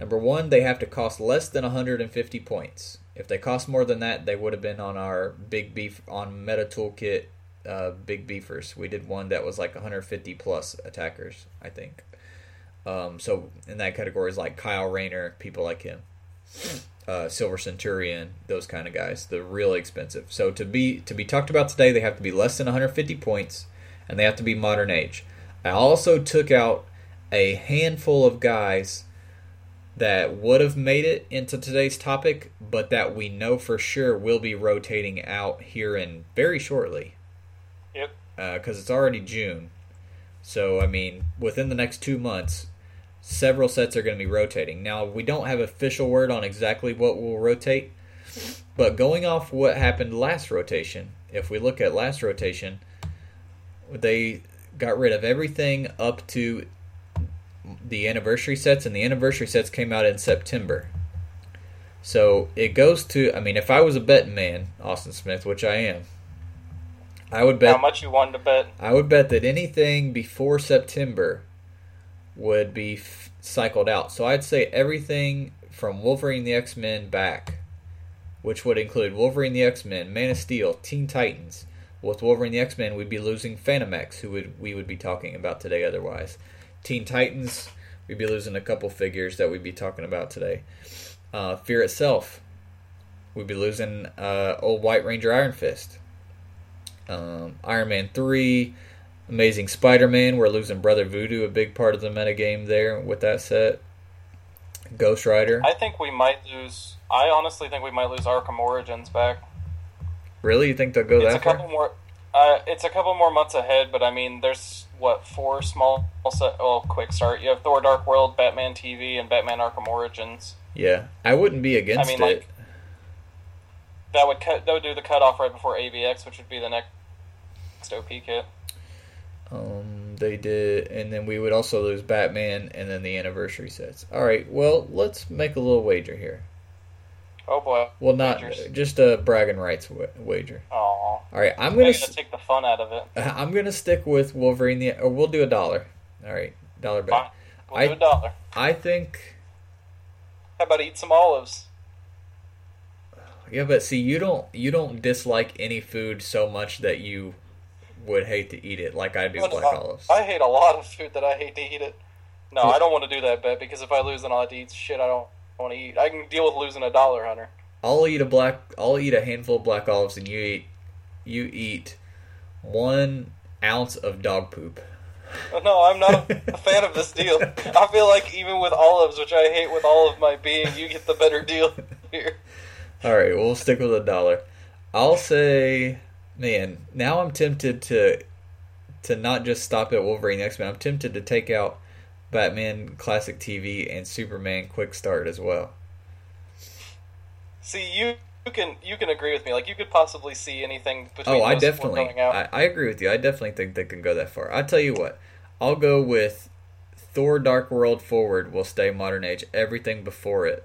Number one, they have to cost less than 150 points. If they cost more than that, they would have been on our big beef on Meta Toolkit uh, big beefers. We did one that was like 150 plus attackers, I think. Um, so in that category is like Kyle Rayner, people like him, uh, Silver Centurion, those kind of guys. They're really expensive. So to be to be talked about today, they have to be less than 150 points, and they have to be modern age. I also took out a handful of guys that would have made it into today's topic, but that we know for sure will be rotating out here in very shortly. Yep. Because uh, it's already June. So, I mean, within the next two months, several sets are going to be rotating. Now, we don't have official word on exactly what will rotate, but going off what happened last rotation, if we look at last rotation, they got rid of everything up to the anniversary sets, and the anniversary sets came out in September. So it goes to, I mean, if I was a betting man, Austin Smith, which I am, I would bet how much you wanted to bet. I would bet that anything before September would be f- cycled out. So I'd say everything from Wolverine the X Men back, which would include Wolverine the X Men, Man of Steel, Teen Titans. With Wolverine the X Men, we'd be losing Phantom X, who would we would be talking about today otherwise. Teen Titans, we'd be losing a couple figures that we'd be talking about today. Uh, Fear itself, we'd be losing uh, old White Ranger Iron Fist. Um, Iron Man 3, Amazing Spider Man, we're losing Brother Voodoo, a big part of the metagame there with that set. Ghost Rider. I think we might lose. I honestly think we might lose Arkham Origins back. Really, you think they'll go it's that a couple far? more. Uh, it's a couple more months ahead, but I mean, there's what four small set. Well, quick start. You have Thor: Dark World, Batman TV, and Batman: Arkham Origins. Yeah, I wouldn't be against I mean, it. like- That would cut. That would do the cutoff right before AVX, which would be the next OP kit. Um, they did, and then we would also lose Batman, and then the anniversary sets. All right, well, let's make a little wager here. Oh boy. Well, not Wagers. just a bragging rights wa- wager. Aw. All right, I'm gonna gonna take the fun out of it. [laughs] I'm gonna stick with Wolverine. The or we'll do a dollar. All right, dollar bet. Fine. We'll I- do a dollar. I think. How about eat some olives? Yeah, but see, you don't you don't dislike any food so much that you would hate to eat it like I do black I- olives. I hate a lot of food that I hate to eat it. No, I don't want to do that bet because if I lose, then I'll have to eat shit I don't want to eat. I can deal with losing a dollar, Hunter. I'll eat a black. I'll eat a handful of black olives, and you eat you eat one ounce of dog poop. Uh, no, I'm not a [laughs] fan of this deal. I feel like even with olives, which I hate with all of my being, you get the better deal [laughs] here. All right, we'll stick with a dollar. I'll say, man, now I'm tempted to to not just stop at Wolverine X Men. I'm tempted to take out Batman Classic TV and Superman Quick Start as well. See, you, you can you can agree with me. Like you could possibly see anything between. Oh, I definitely. I, I agree with you. I definitely think they can go that far. I tell you what, I'll go with Thor: Dark World forward. Will stay modern age. Everything before it.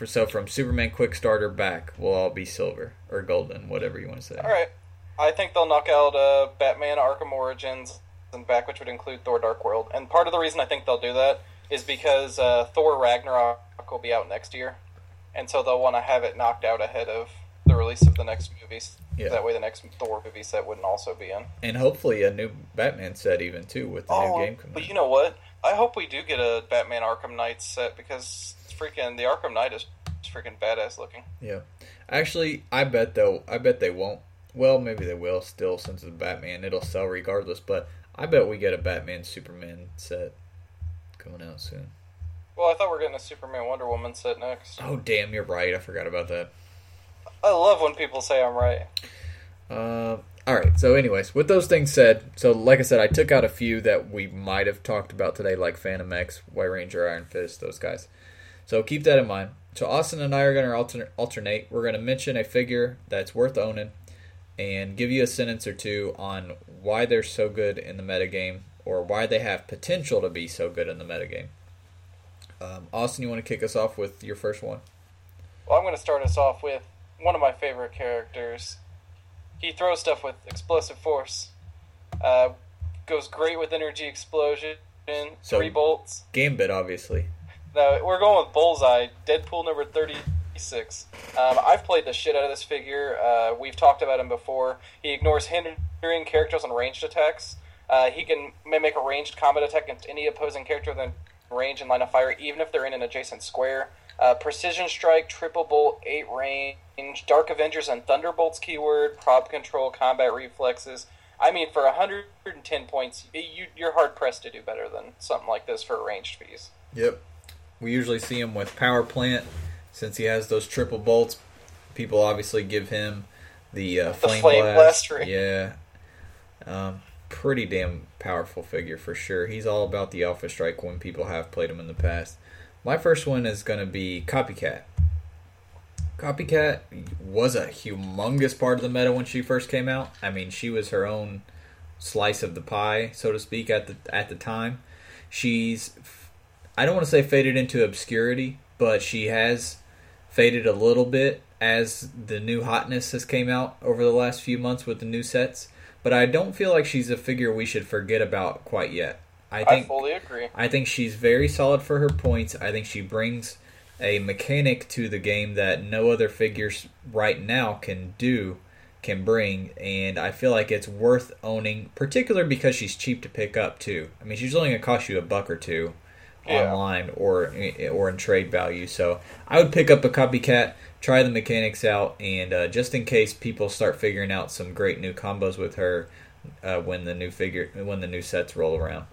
For so from Superman Quick Starter back will all be silver or golden, whatever you want to say. All right, I think they'll knock out uh, Batman: Arkham Origins and back, which would include Thor: Dark World. And part of the reason I think they'll do that is because uh, Thor: Ragnarok will be out next year, and so they'll want to have it knocked out ahead of the release of the next movies. Yeah. That way, the next Thor movie set wouldn't also be in. And hopefully a new Batman set even too with the Oh, new game coming. but you know what? I hope we do get a Batman Arkham Knight set because freaking the Arkham Knight is freaking badass looking. Yeah, actually, I bet they'll. I bet they won't. Well, maybe they will still since it's Batman. It'll sell regardless. But I bet we get a Batman Superman set coming out soon. Well, I thought we are getting a Superman Wonder Woman set next. Oh damn, you're right. I forgot about that. I love when people say I'm right. Uh, all right. So, anyways, with those things said, so like I said, I took out a few that we might have talked about today, like Phantom X, White Ranger, Iron Fist, those guys. So keep that in mind. So Austin and I are going to alter- alternate. We're going to mention a figure that's worth owning, and give you a sentence or two on why they're so good in the metagame, or why they have potential to be so good in the metagame. Um, Austin, you want to kick us off with your first one? Well, I'm going to start us off with one of my favorite characters. He throws stuff with explosive force. Uh, goes great with energy explosion. So- three bolts. Gambit, obviously. No, we're going with Bullseye. Deadpool number thirty-six. Um, I've played the shit out of this figure. Uh, we've talked about him before. He ignores hindering characters on ranged attacks. Uh, he can mimic a ranged combat attack against any opposing character within range and line of fire, even if they're in an adjacent square. Uh, precision strike, triple bolt, eight range, Dark Avengers and Thunderbolts keyword, prob control, combat reflexes. I mean, for 110 points, you, you're hard pressed to do better than something like this for a ranged fees. Yep. We usually see him with Power Plant since he has those triple bolts. People obviously give him the uh, flame, Flame blast. Blast. [laughs] Yeah. Um, pretty damn powerful figure for sure. He's all about the Alpha Strike when people have played him in the past. My first one is going to be Copycat. Copycat was a humongous part of the meta when she first came out. I mean, she was her own slice of the pie, so to speak, at the at the time. She's I don't want to say faded into obscurity, but she has faded a little bit as the new hotness has came out over the last few months with the new sets. But I don't feel like she's a figure we should forget about quite yet. I think I fully agree. I think she's very solid for her points. I think she brings a mechanic to the game that no other figures right now can do, can bring, and I feel like it's worth owning, particularly because she's cheap to pick up too. I mean, she's only gonna cost you a buck or two Yeah. online or or in trade value. So I would pick up a copycat, try the mechanics out, and uh, just in case people start figuring out some great new combos with her uh, when the new figure when the new sets roll around.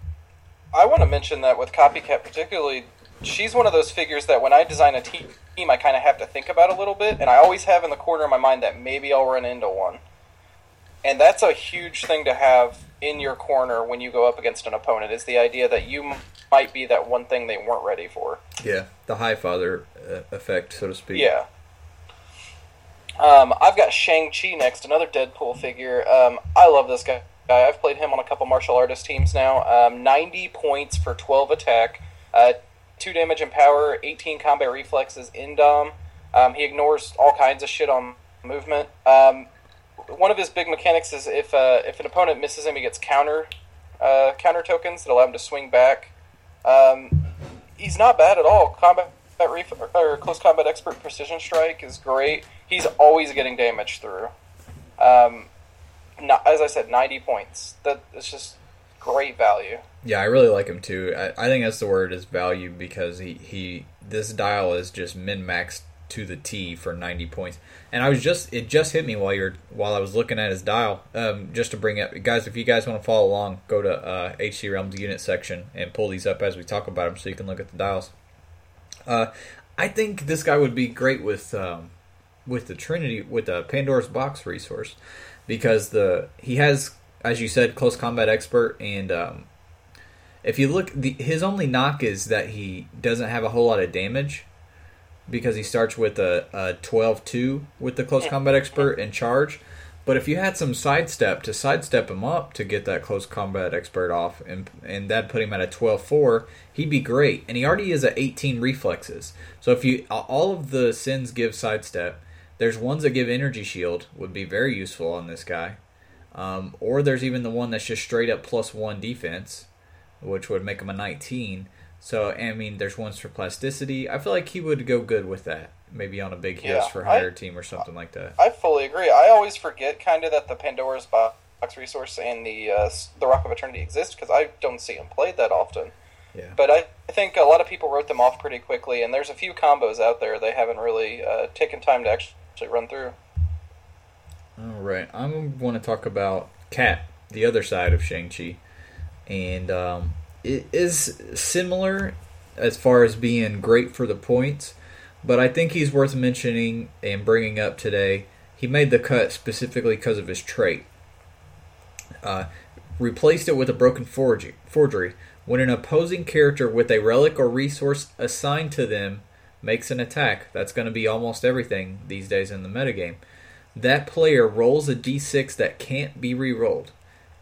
I want to mention that with Copycat, particularly, she's one of those figures that when I design a team, I kind of have to think about a little bit, and I always have in the corner of my mind that maybe I'll run into one. And that's a huge thing to have in your corner when you go up against an opponent, is the idea that you m- might be that one thing they weren't ready for. Yeah, the High Father uh, effect, so to speak. Yeah. Um, I've got Shang-Chi next, another Deadpool figure. Um, I love this guy. I've played him on a couple martial artist teams now. Um, 90 points for 12 attack, uh, 2 damage and power, 18 combat reflexes, indom. Um, he ignores all kinds of shit on movement. Um, one of his big mechanics is if uh, if an opponent misses him, he gets counter uh, counter tokens that allow him to swing back. Um, he's not bad at all. Combat ref- or close combat expert precision strike is great. He's always getting damage through. Um, no, as I said, ninety points. That it's just great value. Yeah, I really like him too. I, I think that's the word is value because he, he this dial is just min maxed to the T for ninety points. And I was just it just hit me while you're while I was looking at his dial. Um, just to bring up guys, if you guys want to follow along, go to uh, HC Realms unit section and pull these up as we talk about them, so you can look at the dials. Uh, I think this guy would be great with um, with the Trinity with the Pandora's Box resource because the he has, as you said, close combat expert, and um, if you look, the, his only knock is that he doesn't have a whole lot of damage because he starts with a, a 12-2 with the close combat expert in charge. But if you had some sidestep to sidestep him up to get that close combat expert off, and and that put him at a 12-4, he'd be great. And he already is at 18 reflexes. So if you all of the sins give sidestep, there's ones that give energy shield would be very useful on this guy. Um, or there's even the one that's just straight up plus one defense, which would make him a 19. So I mean, there's ones for plasticity. I feel like he would go good with that. Maybe on a big hits Yeah, for I- higher team or something like that. I fully agree. I always forget kind of that the Pandora's Box resource and the uh, the Rock of Eternity exist because I don't see them played that often. Yeah. But I, I think a lot of people wrote them off pretty quickly, and there's a few combos out there they haven't really uh, taken time to actually run through. All right, I'm going to talk about Cat, the other side of Shang Chi, and um, it is similar as far as being great for the points, but I think he's worth mentioning and bringing up today. He made the cut specifically because of his trait. Uh, replaced it with a broken forgery, forgery. When an opposing character with a relic or resource assigned to them makes an attack, that's going to be almost everything these days in the metagame. That player rolls a d6 that can't be re-rolled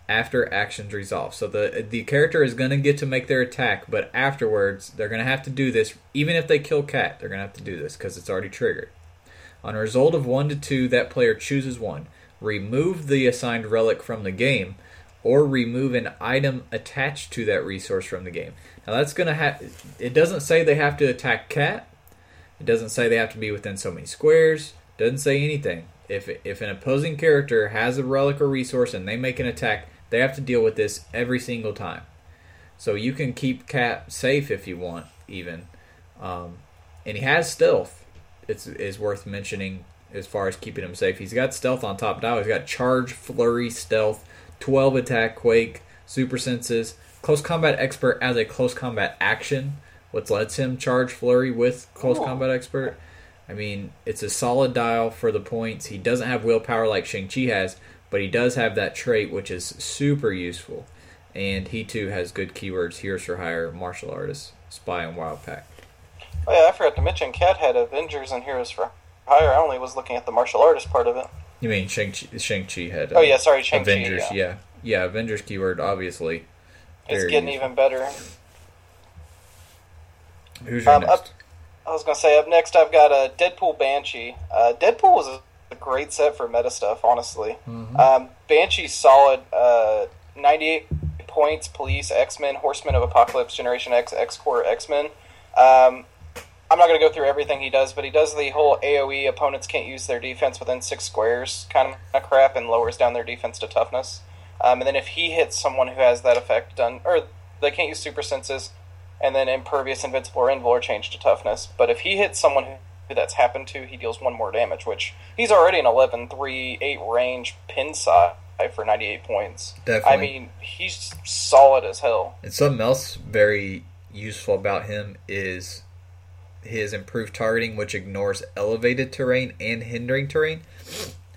after actions resolve. So the the character is going to get to make their attack, but afterwards they're going to have to do this. Even if they kill Cat, they're going to have to do this because it's already triggered. On a result of one to two, that player chooses one. Remove the assigned relic from the game, or remove an item attached to that resource from the game. Now that's going to have. It doesn't say they have to attack Cat. It doesn't say they have to be within so many squares. Doesn't say anything. If if an opposing character has a relic or resource and they make an attack, they have to deal with this every single time. So you can keep Cat safe if you want, even. Um, and he has stealth. It's is worth mentioning as far as keeping him safe. He's got stealth on top dial. He's got charge, flurry, stealth, twelve attack, quake, super senses, close combat expert as a close combat action, which lets him charge flurry with close Cool. combat expert. I mean, it's a solid dial for the points. He doesn't have willpower like Shang Chi has, but he does have that trait, which is super useful. And he too has good keywords: heroes for hire, martial artist, spy, and wild pack. Oh yeah, I forgot to mention Cat had Avengers and Heroes for Hire. I only was looking at the martial artist part of it. You mean Shang Chi? Shang Chi had. Oh yeah, sorry, Shang-Chi. Avengers. yeah. yeah, yeah. Avengers keyword obviously. It's very getting useful. even better. Who's your Um, next? up- I was gonna say up next, I've got a Deadpool Banshee. Uh, Deadpool was a great set for meta stuff, honestly. Mhm. Um, Banshee's solid. Uh, Ninety-eight points. Police, X Men, Horsemen of Apocalypse, Generation X, X Corps, X Men. Um, I'm not gonna go through everything he does, but he does the whole AOE. Opponents can't use their defense within six squares kind of crap, and lowers down their defense to toughness. Um, and then if he hits someone who has that effect done, or they can't use super senses, and then impervious, invincible, or invul are changed to toughness. But if he hits someone who that's happened to, he deals one more damage, which he's already an 11, 3, 8 range pin side for 98 points. Definitely. I mean, he's solid as hell. And something else very useful about him is his improved targeting, which ignores elevated terrain and hindering terrain.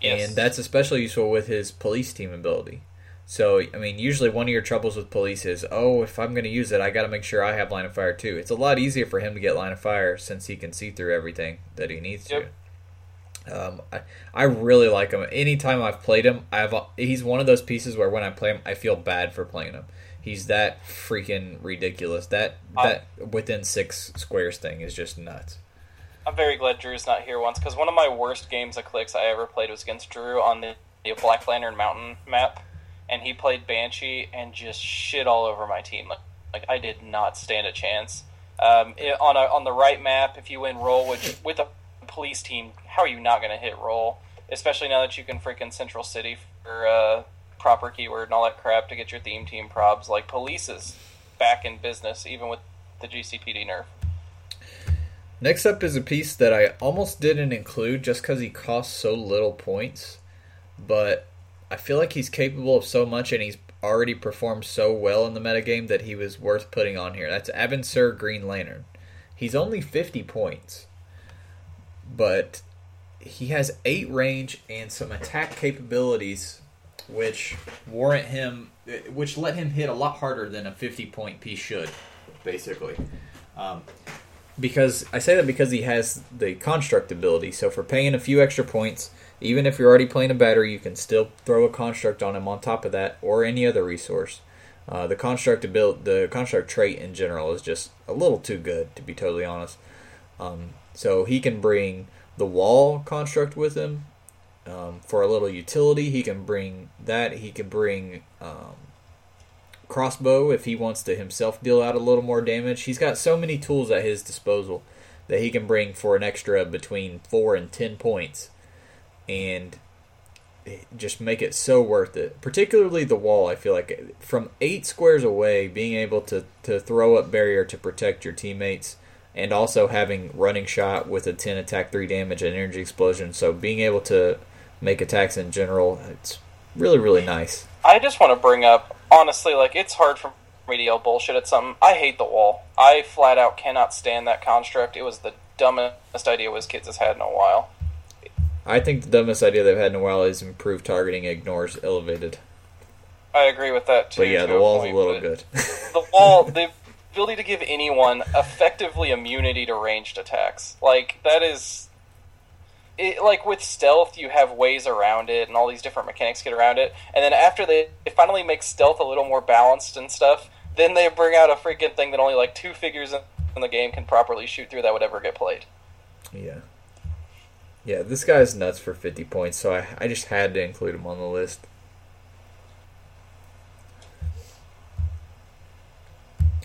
Yes. And that's especially useful with his police team ability. So, I mean, usually one of your troubles with police is, oh, if I'm going to use it, I got to make sure I have line of fire too. It's a lot easier for him to get line of fire since he can see through everything that he needs Yep. to. Um, I, I really like him. Anytime I've played him, I've he's one of those pieces where when I play him, I feel bad for playing him. He's that freaking ridiculous. That I- that within six squares thing is just nuts. I'm very glad Drew's not here once, because one of my worst games of clicks I ever played was against Drew on the, the Black Lantern Mountain map, and he played Banshee and just shit all over my team. Like, like I did not stand a chance. Um, it, on a, on the right map, if you win roll with with a police team, how are you not going to hit roll? Especially now that you can freaking Central City for uh, proper keyword and all that crap to get your theme team probs. Like police is back in business, even with the GCPD nerf. Next up is a piece that I almost didn't include just because he costs so little points, but I feel like he's capable of so much and he's already performed so well in the metagame that he was worth putting on here. That's Abin Sur Green Lantern. He's only 50 points, but he has 8 range and some attack capabilities which warrant him, which let him hit a lot harder than a 50 point piece should, basically. Um, because I say that because he has the construct ability. So for paying a few extra points, even if you're already playing a battery, you can still throw a construct on him on top of that, or any other resource. Uh, the construct to build the construct trait in general is just a little too good to be totally honest. Um, so he can bring the wall construct with him um, for a little utility. He can bring that. He can bring um, crossbow if he wants to himself deal out a little more damage. He's got so many tools at his disposal that he can bring for an extra between four and ten points, and just make it so worth it. Particularly the wall, I feel like from eight squares away, being able to to throw up barrier to protect your teammates. And also having running shot with a 10 attack, 3 damage, and energy explosion. So being able to make attacks in general, it's really, really nice. I just want to bring up, honestly, like, it's hard for me to yell bullshit at something. I hate the wall. I flat out cannot stand that construct. It was the dumbest idea WizKids has had in a while. I think the dumbest idea they've had in a while is improved targeting ignores elevated. I agree with that too. But yeah, to the a wall's point, a little good. [laughs] the wall, [laughs] the ability to give anyone effectively immunity to ranged attacks, like that is, it, like with stealth, you have ways around it, and all these different mechanics get around it. And then after they, they finally make stealth a little more balanced and stuff, then they bring out a freaking thing that only like two figures in the game can properly shoot through that would ever get played. yeah. Yeah, this guy's nuts for 50 points, so I, I just had to include him on the list.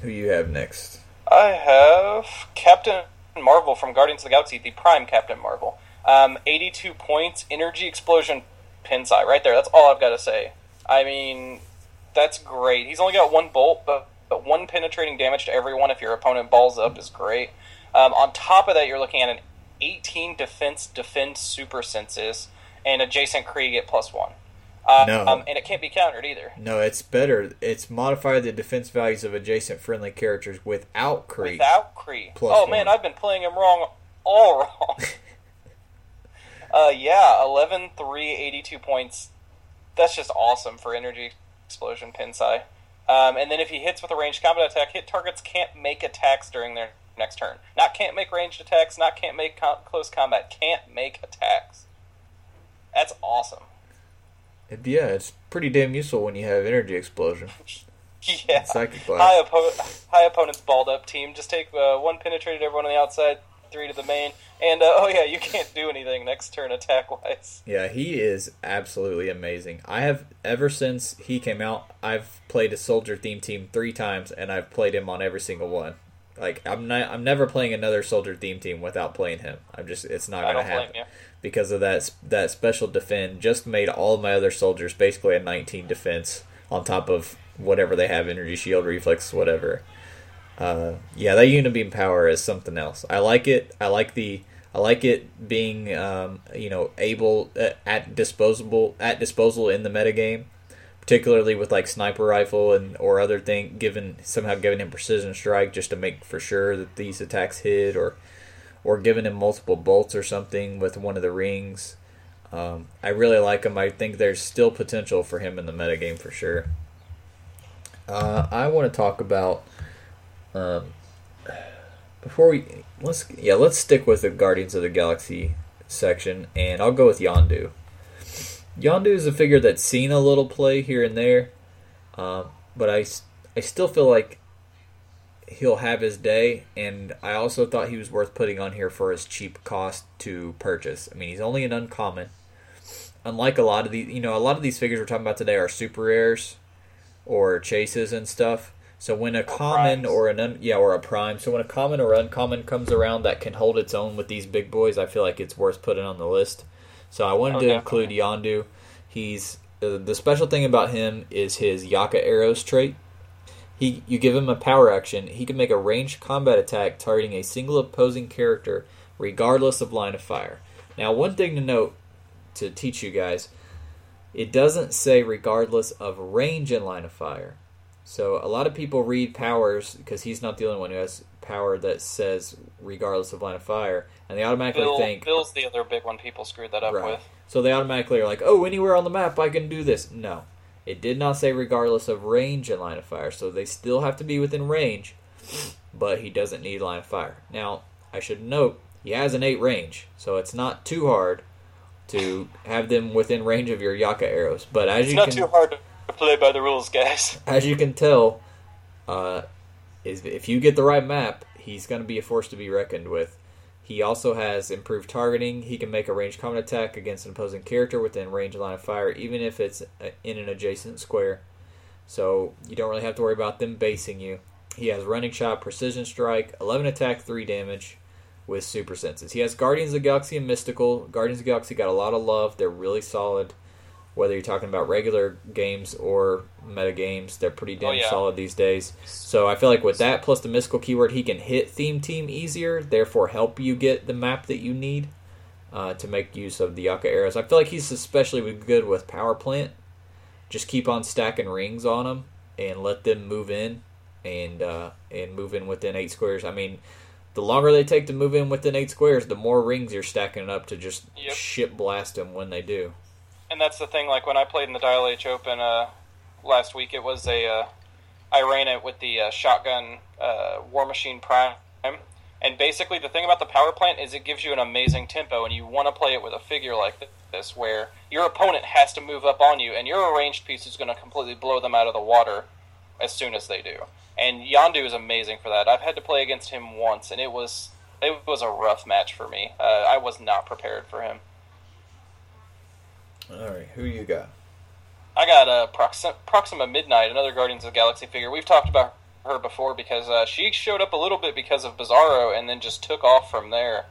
Who you have next? I have Captain Marvel from Guardians of the Galaxy, the Prime Captain Marvel. Um, 82 points, Energy Explosion Pinsai, right there. That's all I've got to say. I mean, that's great. He's only got one bolt, but, but one penetrating damage to everyone if your opponent balls up is great. Um, on top of that, you're looking at an 18 defense defend super senses and adjacent Kree get plus one. Um, No. um, and it can't be countered either. No, it's better. It's modify the defense values of adjacent friendly characters without Kree. Without Kree. Plus oh man. I've been playing him wrong, all [laughs] wrong. [laughs] uh, yeah, 11, 3, 82 points. That's just awesome for Energy Explosion Pinsai. Um, and then if he hits with a ranged combat attack, hit targets can't make attacks during their next turn. Not can't make ranged attacks, not can't make com- close combat, can't make attacks. That's awesome. It- yeah, it's pretty damn useful when you have energy explosion. [laughs] Yeah. Psychic blast. High, oppo- high opponent's balled up team. Just take uh, one penetrated everyone on the outside, three to the main, and uh, oh yeah, you can't do anything next turn attack wise. Yeah, he is absolutely amazing. I have ever since he came out, I've played a soldier theme team three times, and I've played him on every single one. Like I'm not, I'm never playing another soldier theme team without playing him. I'm just, it's not gonna happen because of that that special defend. Just made all of my other soldiers basically a 19 defense on top of whatever they have, energy shield, reflex, whatever. Uh, yeah, that unibeam power is something else. I like it. I like the. I like it being, um, you know, able uh, at disposable at disposal in the metagame, particularly with like sniper rifle and or other thing, given somehow giving him precision strike just to make for sure that these attacks hit, or or giving him multiple bolts or something with one of the rings. Um, I really like him. I think there's still potential for him in the metagame for sure. Uh, I want to talk about um, before we let's yeah let's stick with the Guardians of the Galaxy section, and I'll go with Yondu. Yondu is a figure that's seen a little play here and there, um, but I still feel like he'll have his day, and I also thought he was worth putting on here for his cheap cost to purchase. I mean, he's only an uncommon. Unlike a lot of these, you know, a lot of these figures we're talking about today are super rares or chases and stuff. So when a common or an un, yeah or a prime, so when a common or uncommon comes around that can hold its own with these big boys, I feel like it's worth putting on the list. So I wanted Oh, to definitely. include Yondu. He's uh, the special thing about him is his Yaka arrows trait. He you give him a power action, he can make a ranged combat attack targeting a single opposing character regardless of line of fire. Now, one thing to note to teach you guys, it doesn't say regardless of range and line of fire. So a lot of people read powers because he's not the only one who has power that says regardless of line of fire, and they automatically Bill, think Bill's the other big one people screwed that up Right. with. So they automatically are like, oh, anywhere on the map I can do this. No. It did not say regardless of range and line of fire, so they still have to be within range, but he doesn't need line of fire. Now, I should note, he has an 8 range, so it's not too hard to have them within range of your Yaka arrows. But as It's you not can too hard to play by the rules, guys. [laughs] as you can tell, uh, is if you get the right map, he's going to be a force to be reckoned with. He also has improved targeting. He can make a ranged combat attack against an opposing character within range line of fire, even if it's uh, in an adjacent square. So you don't really have to worry about them basing you. He has running shot, precision strike, 11 attack, 3 damage with super senses. He has Guardians of the Galaxy and Mystical. Guardians of Galaxy got a lot of love. They're really solid. Whether you're talking about regular games or meta games, they're pretty damn Oh, yeah. solid these days. So I feel like with that plus the mystical keyword, he can hit theme team easier, therefore help you get the map that you need uh, to make use of the Yaka arrows. I feel like he's especially good with power plant. Just keep on stacking rings on them and let them move in and uh, and move in within eight squares. I mean, the longer they take to move in within eight squares, the more rings you're stacking up to just Yep. ship blast them when they do. And that's the thing. Like when I played in the Dial H Open uh, last week, it was a uh, I ran it with the uh, shotgun uh, War Machine Prime, and basically the thing about the power plant is it gives you an amazing tempo, and you want to play it with a figure like this, where your opponent has to move up on you, and your arranged piece is going to completely blow them out of the water as soon as they do. And Yondu is amazing for that. I've had to play against him once, and it was it was a rough match for me. Uh, I was not prepared for him. All right, who you got? I got uh, Proxima, Proxima Midnight, another Guardians of the Galaxy figure. We've talked about her before because uh, she showed up a little bit because of Bizarro and then just took off from there.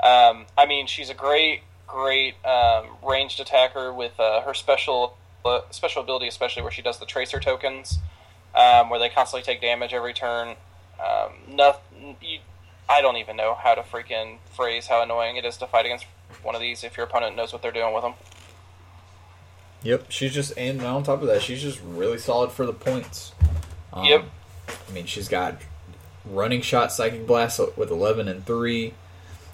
Um, I mean, she's a great, great um, ranged attacker with uh, her special uh, special ability, especially where she does the tracer tokens, um, where they constantly take damage every turn. Um, nothing, you, I don't even know how to freaking phrase how annoying it is to fight against one of these if your opponent knows what they're doing with them. Yep, she's just and on top of that, she's just really solid for the points. Um, Yep. I mean, she's got running shot, psychic blast with eleven and three.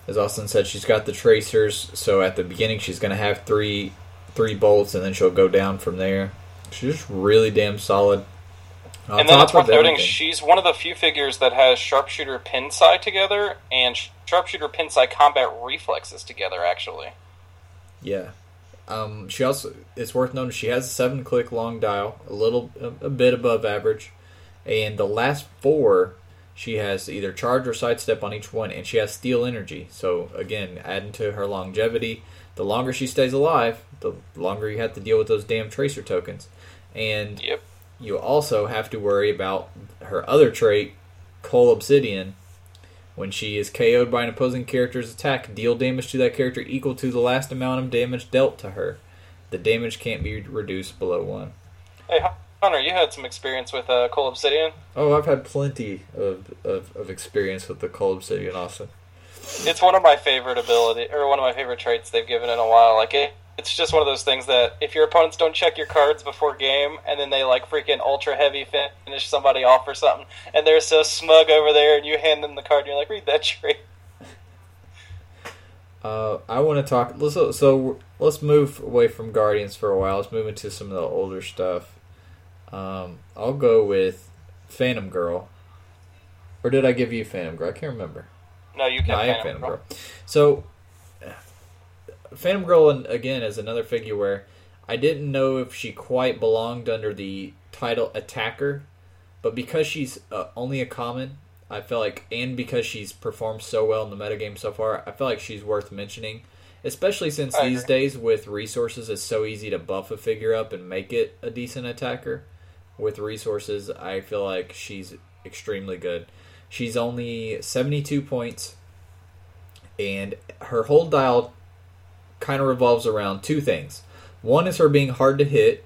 As Austin said, she's got the tracers. So at the beginning, she's going to have three three bolts, and then she'll go down from there. She's just really damn solid. On and then it's worth noting she's one of the few figures that has sharpshooter pinsai together and sh- sharpshooter pinsai combat reflexes together. Actually, Yeah. Um, she also it's worth noting she has a seven click long dial, a little a, a bit above average, and the last four she has either charge or sidestep on each one, and she has steel energy. So again, adding to her longevity, the longer she stays alive, the longer you have to deal with those damn tracer tokens, and yep. you also have to worry about her other trait, Coal Obsidian. When she is KO'd by an opposing character's attack, deal damage to that character equal to the last amount of damage dealt to her. The damage can't be reduced below one. Hey Hunter, you had some experience with uh, Coal Obsidian. Oh, I've had plenty of, of, of experience with the Coal Obsidian, Austin. It's one of my favorite ability or one of my favorite traits they've given in a while. Like it, it's just one of those things that if your opponents don't check your cards before game and then they like freaking ultra heavy finish somebody off or something, and they're so smug over there, and you hand them the card, and you're like, read that trait. [laughs] Uh, I want to talk. So, so let's move away from Guardians for a while. Let's move into some of the older stuff. Um, I'll go with Phantom Girl. Or did I give you Phantom Girl? I can't remember. No, you can't. I am Phantom Girl. So, Phantom Girl, again, is another figure where I didn't know if she quite belonged under the title attacker, but because she's uh, only a common, I feel like, and because she's performed so well in the metagame so far, I feel like she's worth mentioning. Especially since these days with resources, it's so easy to buff a figure up and make it a decent attacker. With resources, I feel like she's extremely good. She's only 72 points, and her whole dial kind of revolves around two things. One is her being hard to hit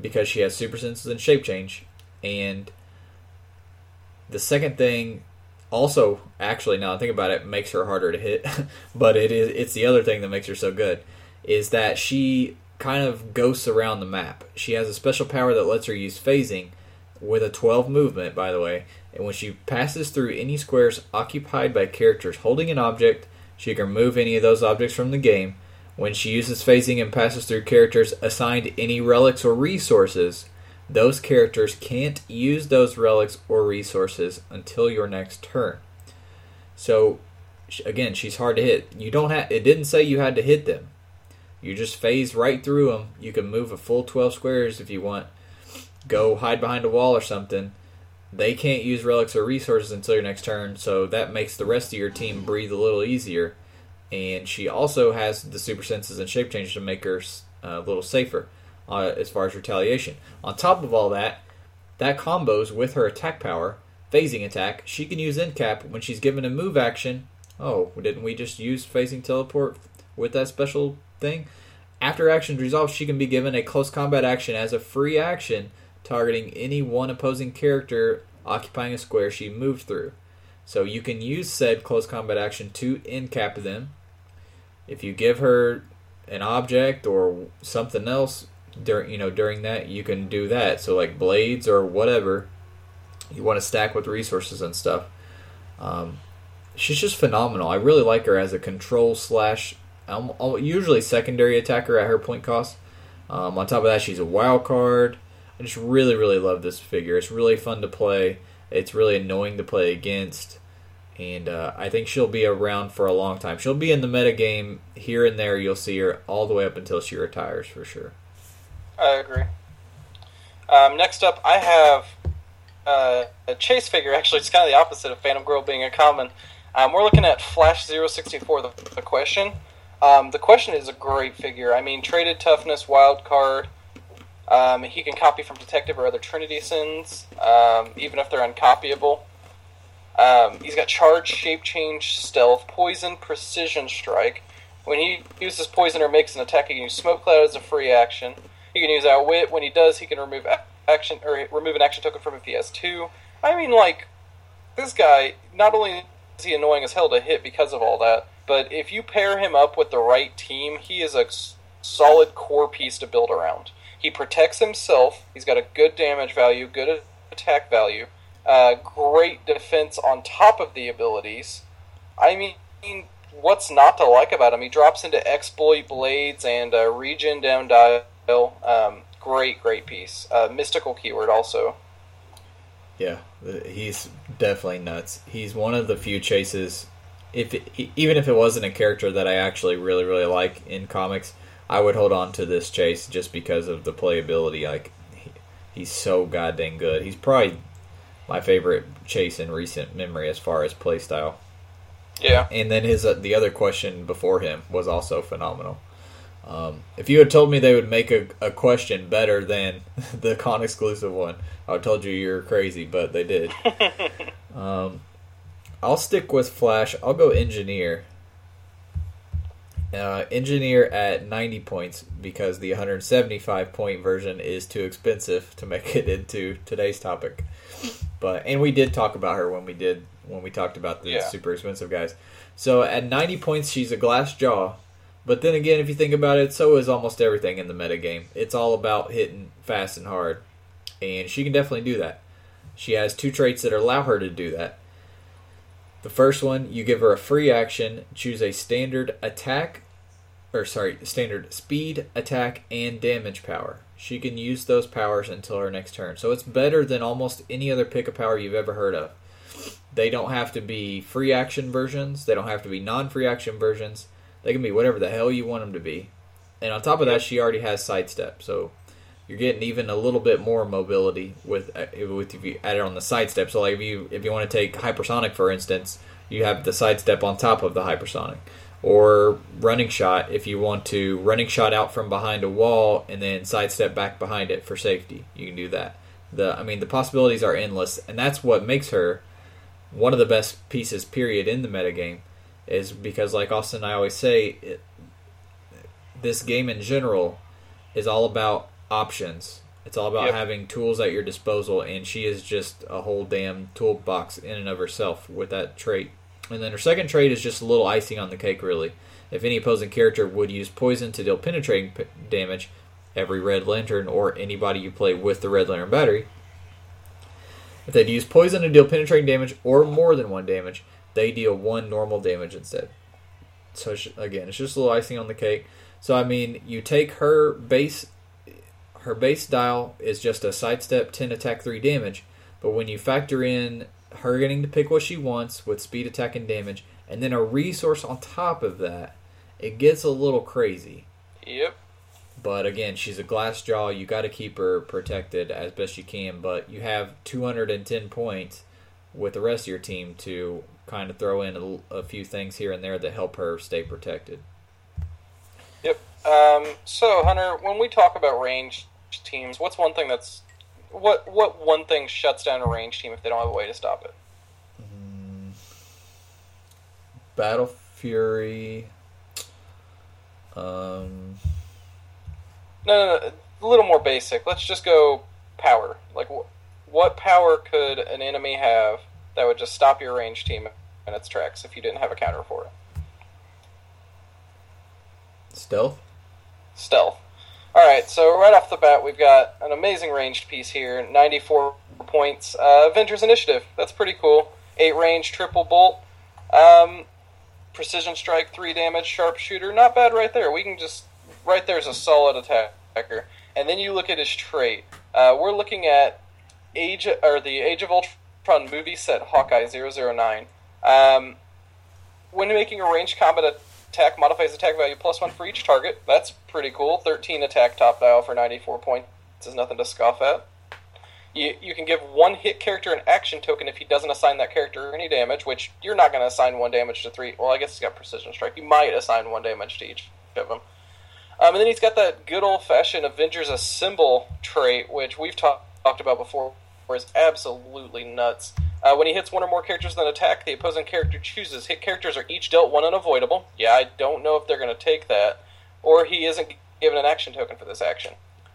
because she has super senses and shape change, and the second thing also actually now I think about it makes her harder to hit, [laughs] but it is it's the other thing that makes her so good is that she kind of ghosts around the map. She has a special power that lets her use phasing with a 12 movement by the way, and when she passes through any squares occupied by characters holding an object, she can remove any of those objects from the game. When she uses phasing and passes through characters assigned any relics or resources, those characters can't use those relics or resources until your next turn. So, again, she's hard to hit. You don't have. It didn't say you had to hit them. You just phase right through them. You can move a full twelve squares if you want. Go hide behind a wall or something. They can't use relics or resources until your next turn, so that makes the rest of your team breathe a little easier. And she also has the super senses and shape change to make her uh, a little safer uh, as far as retaliation. On top of all that, that combos with her attack power, phasing attack. She can use Incap when she's given a move action. Oh, didn't we just use phasing teleport with that special thing? After action resolved, she can be given a close combat action as a free action, targeting any one opposing character occupying a square she moved through. So you can use said close combat action to Incap them. If you give her an object or something else during you know during that, you can do that. So like blades or whatever you want to stack with resources and stuff. Um, she's just phenomenal. I really like her as a control slash, um, usually secondary attacker at her point cost. Um, on top of that, she's a wild card. I just really, really love this figure. It's really fun to play. It's really annoying to play against, and uh, I think she'll be around for a long time. She'll be in the meta game here and there. You'll see her all the way up until she retires for sure. I agree. Um, next up, I have uh, a chase figure. Actually, it's kind of the opposite of Phantom Girl being a common. Um, we're looking at Flash 064, the, the question. Um, the question is a great figure. I mean, traded toughness, wild card. Um, he can copy from detective or other Trinity sins, um, even if they're uncopyable. Um, he's got charge, shape change, stealth, poison, precision strike. When he uses poison or makes an attack, he can use smoke cloud as a free action. He can use outwit. When he does, he can remove action or remove an action token from if he has two. I mean, like this guy. Not only is he annoying as hell to hit because of all that, but if you pair him up with the right team, he is a solid core piece to build around. He protects himself. He's got a good damage value, good attack value, uh, great defense on top of the abilities. I mean, what's not to like about him? He drops into exploit blades and uh, regen down dial. Um, great, great piece. Uh, mystical keyword also. Yeah, he's definitely nuts. He's one of the few chases. If it, even if it wasn't a character that I actually really really like in comics, I would hold on to this chase just because of the playability. Like he, he's so goddamn good. He's probably my favorite chase in recent memory as far as playstyle. Yeah. And then his uh, the other question before him was also phenomenal. Um, if you had told me they would make a, a question better than [laughs] the con exclusive one, I would have told you you're crazy, but they did. [laughs] um, I'll stick with Flash. I'll go Engineer. Uh, engineer at 90 points because the 175 point version is too expensive to make it into today's topic. But and we did talk about her when we did when we talked about the yeah. super expensive guys. So at 90 points, she's a glass jaw. But then again, if you think about it, so is almost everything in the metagame. It's all about hitting fast and hard. And she can definitely do that. She has two traits that allow her to do that. The first one, you give her a free action, choose a standard attack, or sorry, standard speed, attack, and damage power. She can use those powers until her next turn. So it's better than almost any other pick a power you've ever heard of. They don't have to be free action versions, they don't have to be non free action versions. They can be whatever the hell you want them to be. And on top of that, she already has sidestep. So you're getting even a little bit more mobility with uh, with if you add it on the sidestep. So like if you if you want to take hypersonic for instance, you have the sidestep on top of the hypersonic. Or running shot if you want to running shot out from behind a wall and then sidestep back behind it for safety. You can do that. The I mean the possibilities are endless, and that's what makes her one of the best pieces period in the metagame is because like Austin and I always say it, this game in general is all about options. It's all about yep. having tools at your disposal, and she is just a whole damn toolbox in and of herself with that trait. And then her second trait is just a little icing on the cake, really. If any opposing character would use poison to deal penetrating p- damage, every Red Lantern or anybody you play with the Red Lantern battery, if they'd use poison to deal penetrating damage or more than one damage, they deal one normal damage instead. So again, it's just a little icing on the cake. So I mean, you take her base her base dial is just a sidestep 10 attack 3 damage, but when you factor in her getting to pick what she wants with speed, attack, and damage, and then a resource on top of that, it gets a little crazy. Yep. But again, she's a glass jaw. You got to keep her protected as best you can. But you have 210 points with the rest of your team to kind of throw in a, a few things here and there that help her stay protected. Yep. Um, so, Hunter, when we talk about range teams, what's one thing that's what what one thing shuts down a range team if they don't have a way to stop it? Mm, Battle Fury. Um. No, no, no, a little more basic. Let's just go power. Like, wh- what power could an enemy have that would just stop your range team in its tracks if you didn't have a counter for it? Stealth. Stealth. All right, so right off the bat, we've got an amazing ranged piece here, 94 points. Uh, Avengers Initiative, that's pretty cool. Eight range, triple bolt. Um, precision strike, three damage, sharpshooter, not bad right there. We can just right there's a solid attacker. And then you look at his trait. Uh, we're looking at Age or the Age of Ultron movie set Hawkeye 009. Um, when making a ranged combat attack, modifies attack value plus one for each target. That's pretty cool. 13 attack top dial for 94 points is nothing to scoff at. You, you can give one hit character an action token if he doesn't assign that character any damage, which you're not going to assign one damage to three. Well, I guess he's got precision strike. You might assign one damage to each of them. Um, and then he's got that good old fashioned Avengers Assemble trait, which we've talk, talked about before, where it's absolutely nuts. Uh, when he hits one or more characters with an attack, the opposing character chooses. Hit characters are each dealt one unavoidable. Yeah, I don't know if they're going to take that. Or he isn't given an action token for this action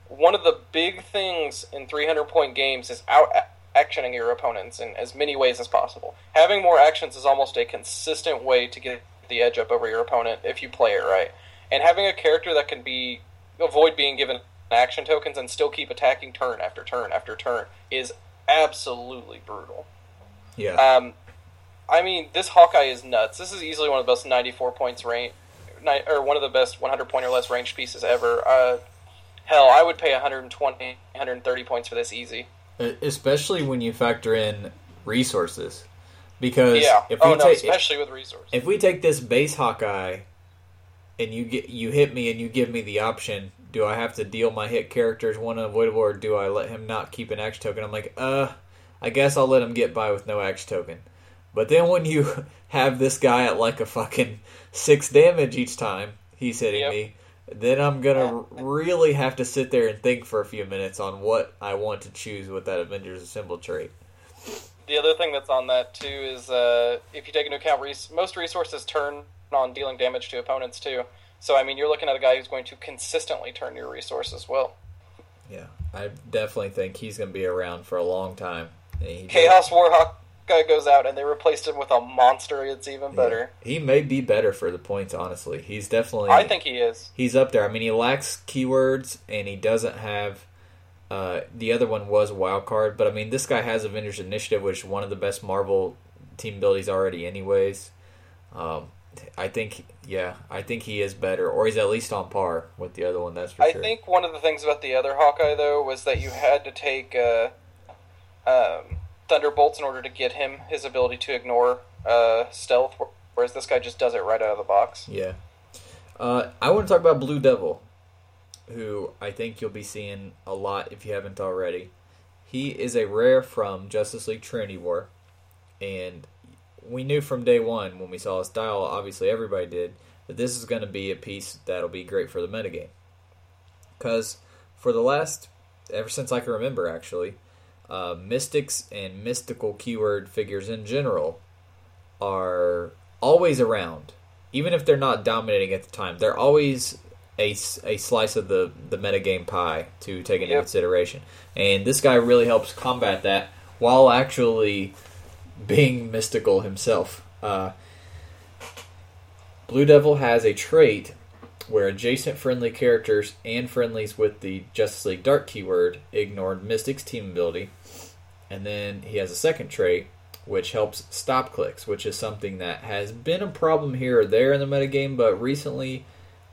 one of the big things in 300 point games is out actioning your opponents in as many ways as possible. Having more actions is almost a consistent way to get the edge up over your opponent if you play it right. And having a character that can be avoid being given action tokens and still keep attacking turn after turn after turn is absolutely brutal. Yeah. Um, I mean, this Hawkeye is nuts. This is easily one of the best 94 points range, or one of the best 100 point or less ranged pieces ever. Uh, Hell, I would pay 120, 130 points for this easy. Especially when you factor in resources. Because yeah. if we oh, no, take, especially if, with resources. If we take this base Hawkeye and you get you hit me and you give me the option, do I have to deal my hit characters one unavoidable or do I let him not keep an action token? I'm like, uh, I guess I'll let him get by with no action token. But then when you [laughs] have this guy at like a fucking six damage each time he's hitting yep. me, then I'm gonna really have to sit there and think for a few minutes on what I want to choose with that Avengers Assemble trait. The other thing that's on that too is uh, if you take into account res- most resources turn on dealing damage to opponents too. So I mean, you're looking at a guy who's going to consistently turn your resources well. Yeah, I definitely think he's going to be around for a long time. Chaos Warhawk guy goes out and they replaced him with a monster, it's even better. Yeah. He may be better for the points, honestly. He's definitely. I think he is. He's up there. I mean, he lacks keywords and he doesn't have. Uh, the other one was wild card, but I mean, this guy has Avengers Initiative, which is one of the best Marvel team abilities already, anyways. Um, I think, yeah, I think he is better, or he's at least on par with the other one. That's for I sure. I think one of the things about the other Hawkeye though was that you had to take. Uh, um, thunderbolts in order to get him his ability to ignore uh, stealth, whereas this guy just does it right out of the box. Yeah. Uh, I want to talk about Blue Devil, who I think you'll be seeing a lot if you haven't already. He is a rare from Justice League Trinity War, and we knew from day one when we saw his style, obviously everybody did, that this is going to be a piece that'll be great for the metagame. Because for the last, ever since I can remember actually, uh, mystics and mystical keyword figures in general are always around, even if they're not dominating at the time. They're always a, a slice of the the metagame pie to take into yep. consideration, and this guy really helps combat that while actually being mystical himself. Uh, Blue Devil has a trait where adjacent friendly characters and friendlies with the Justice League Dark keyword ignored Mystic's team ability. And then he has a second trait which helps stop clicks, which is something that has been a problem here or there in the metagame, but recently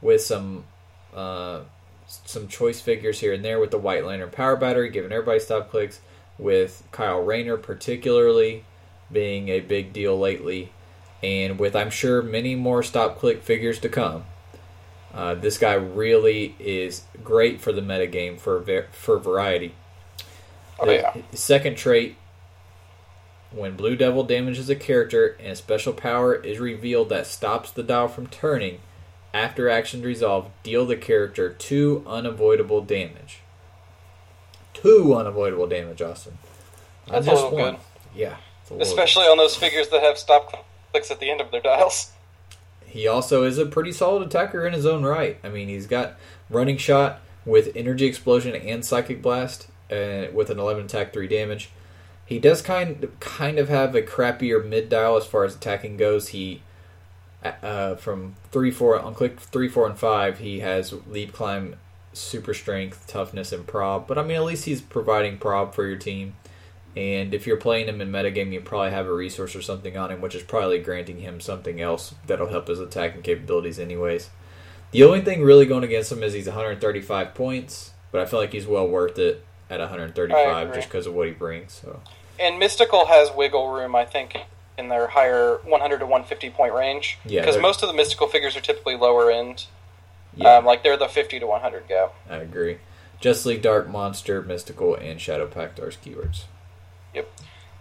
with some uh, some choice figures here and there with the White Lantern Power Battery, giving everybody stop clicks, with Kyle Rayner particularly being a big deal lately, and with I'm sure many more stop click figures to come. Uh, this guy really is great for the metagame for for variety. Oh, yeah. second trait when Blue Devil damages a character and a special power is revealed that stops the dial from turning, after actions resolve, deal the character two unavoidable damage. Two unavoidable damage, Austin. Not That's just one. Good. Yeah. Especially on those figures that have stop clicks at the end of their dials. [laughs] He also is a pretty solid attacker in his own right. I mean, he's got running shot with energy explosion and psychic blast uh, with an 11 attack, 3 damage. He does kind kind of have a crappier mid dial as far as attacking goes. He uh, from three four on click three four and five he has leap climb, super strength, toughness, and prob. But I mean at least he's providing prob for your team. And if you're playing him in metagame, you probably have a resource or something on him, which is probably granting him something else that'll help his attacking capabilities, anyways. The only thing really going against him is he's 135 points, but I feel like he's well worth it at 135 just because of what he brings. So. And Mystical has wiggle room, I think, in their higher 100 to 150 point range. Yeah, Because most of the Mystical figures are typically lower end. Yeah, Um, like they're the 50 to 100 gap. I agree. Justice League Dark Monster, Mystical, and Shadow Pact are keywords.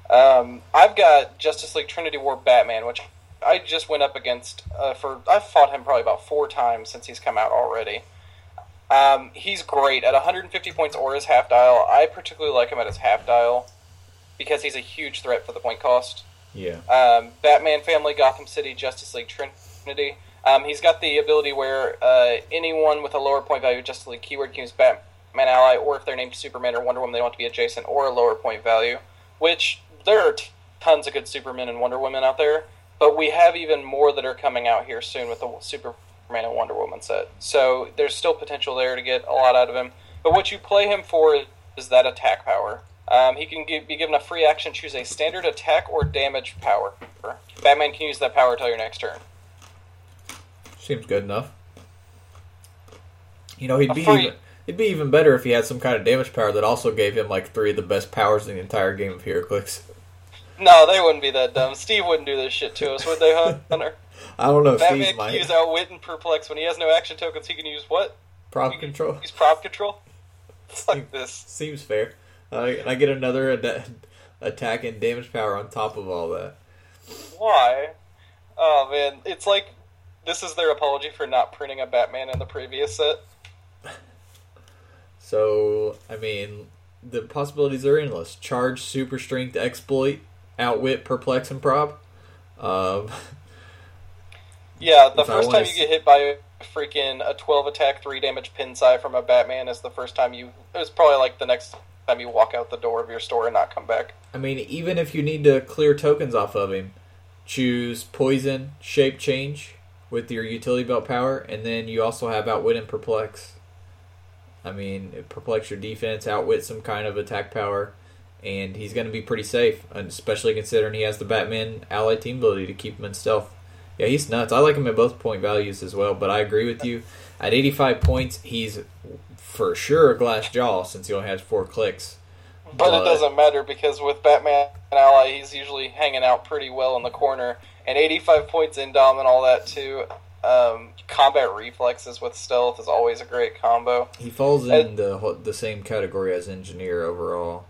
Um, I've got Justice League Trinity War Batman, which I just went up against uh, for. I've fought him probably about four times since he's come out already. Um, he's great at 150 points or his half dial. I particularly like him at his half dial because he's a huge threat for the point cost. Yeah. Um, Batman Family, Gotham City, Justice League Trinity. Um, he's got the ability where uh, anyone with a lower point value Justice League keyword can use Batman ally, or if they're named Superman or Wonder Woman, they don't want to be adjacent or a lower point value. Which there are t- tons of good Supermen and Wonder Women out there, but we have even more that are coming out here soon with the Superman and Wonder Woman set. So there's still potential there to get a lot out of him. But what you play him for is that attack power. Um, he can give, be given a free action, choose a standard attack or damage power. Batman can use that power until your next turn. Seems good enough. You know, he'd A be free- even, it'd be even better if he had some kind of damage power that also gave him like three of the best powers in the entire game of HeroClix. No, they wouldn't be that dumb. Steve wouldn't do this shit to us, would they, [laughs] Hunter? I don't know if Batman can might use Outwit and Perplex. When he has no action tokens, he can use what? prop control. Use Prop Control? [laughs] It's like this. Seems fair. Uh, and I get another ad- attack and damage power on top of all that. Why? Oh, man. It's like this is their apology for not printing a Batman in the previous set. So, I mean, the possibilities are endless. Charge, super strength, exploit, outwit, perplex, and prop. Um, [laughs] Yeah, the first time you get hit by a freaking a 12 attack, 3 damage Pinsai from a Batman is the first time you. It was probably like the next time you walk out the door of your store and not come back. I mean, even if you need to clear tokens off of him, choose poison, shape change with your utility belt power, and then you also have outwit and perplex. I mean, perplex your defense, outwit some kind of attack power, and he's going to be pretty safe, especially considering he has the Batman ally team ability to keep him in stealth. Yeah, he's nuts. I like him at both point values as well, but I agree with you. At 85 points, he's for sure a glass jaw since he only has four clicks. But it doesn't matter because with Batman Ally, he's usually hanging out pretty well in the corner. And 85 points Indom and all that too. Um, combat reflexes with stealth is always a great combo. He falls in the the same category as engineer overall.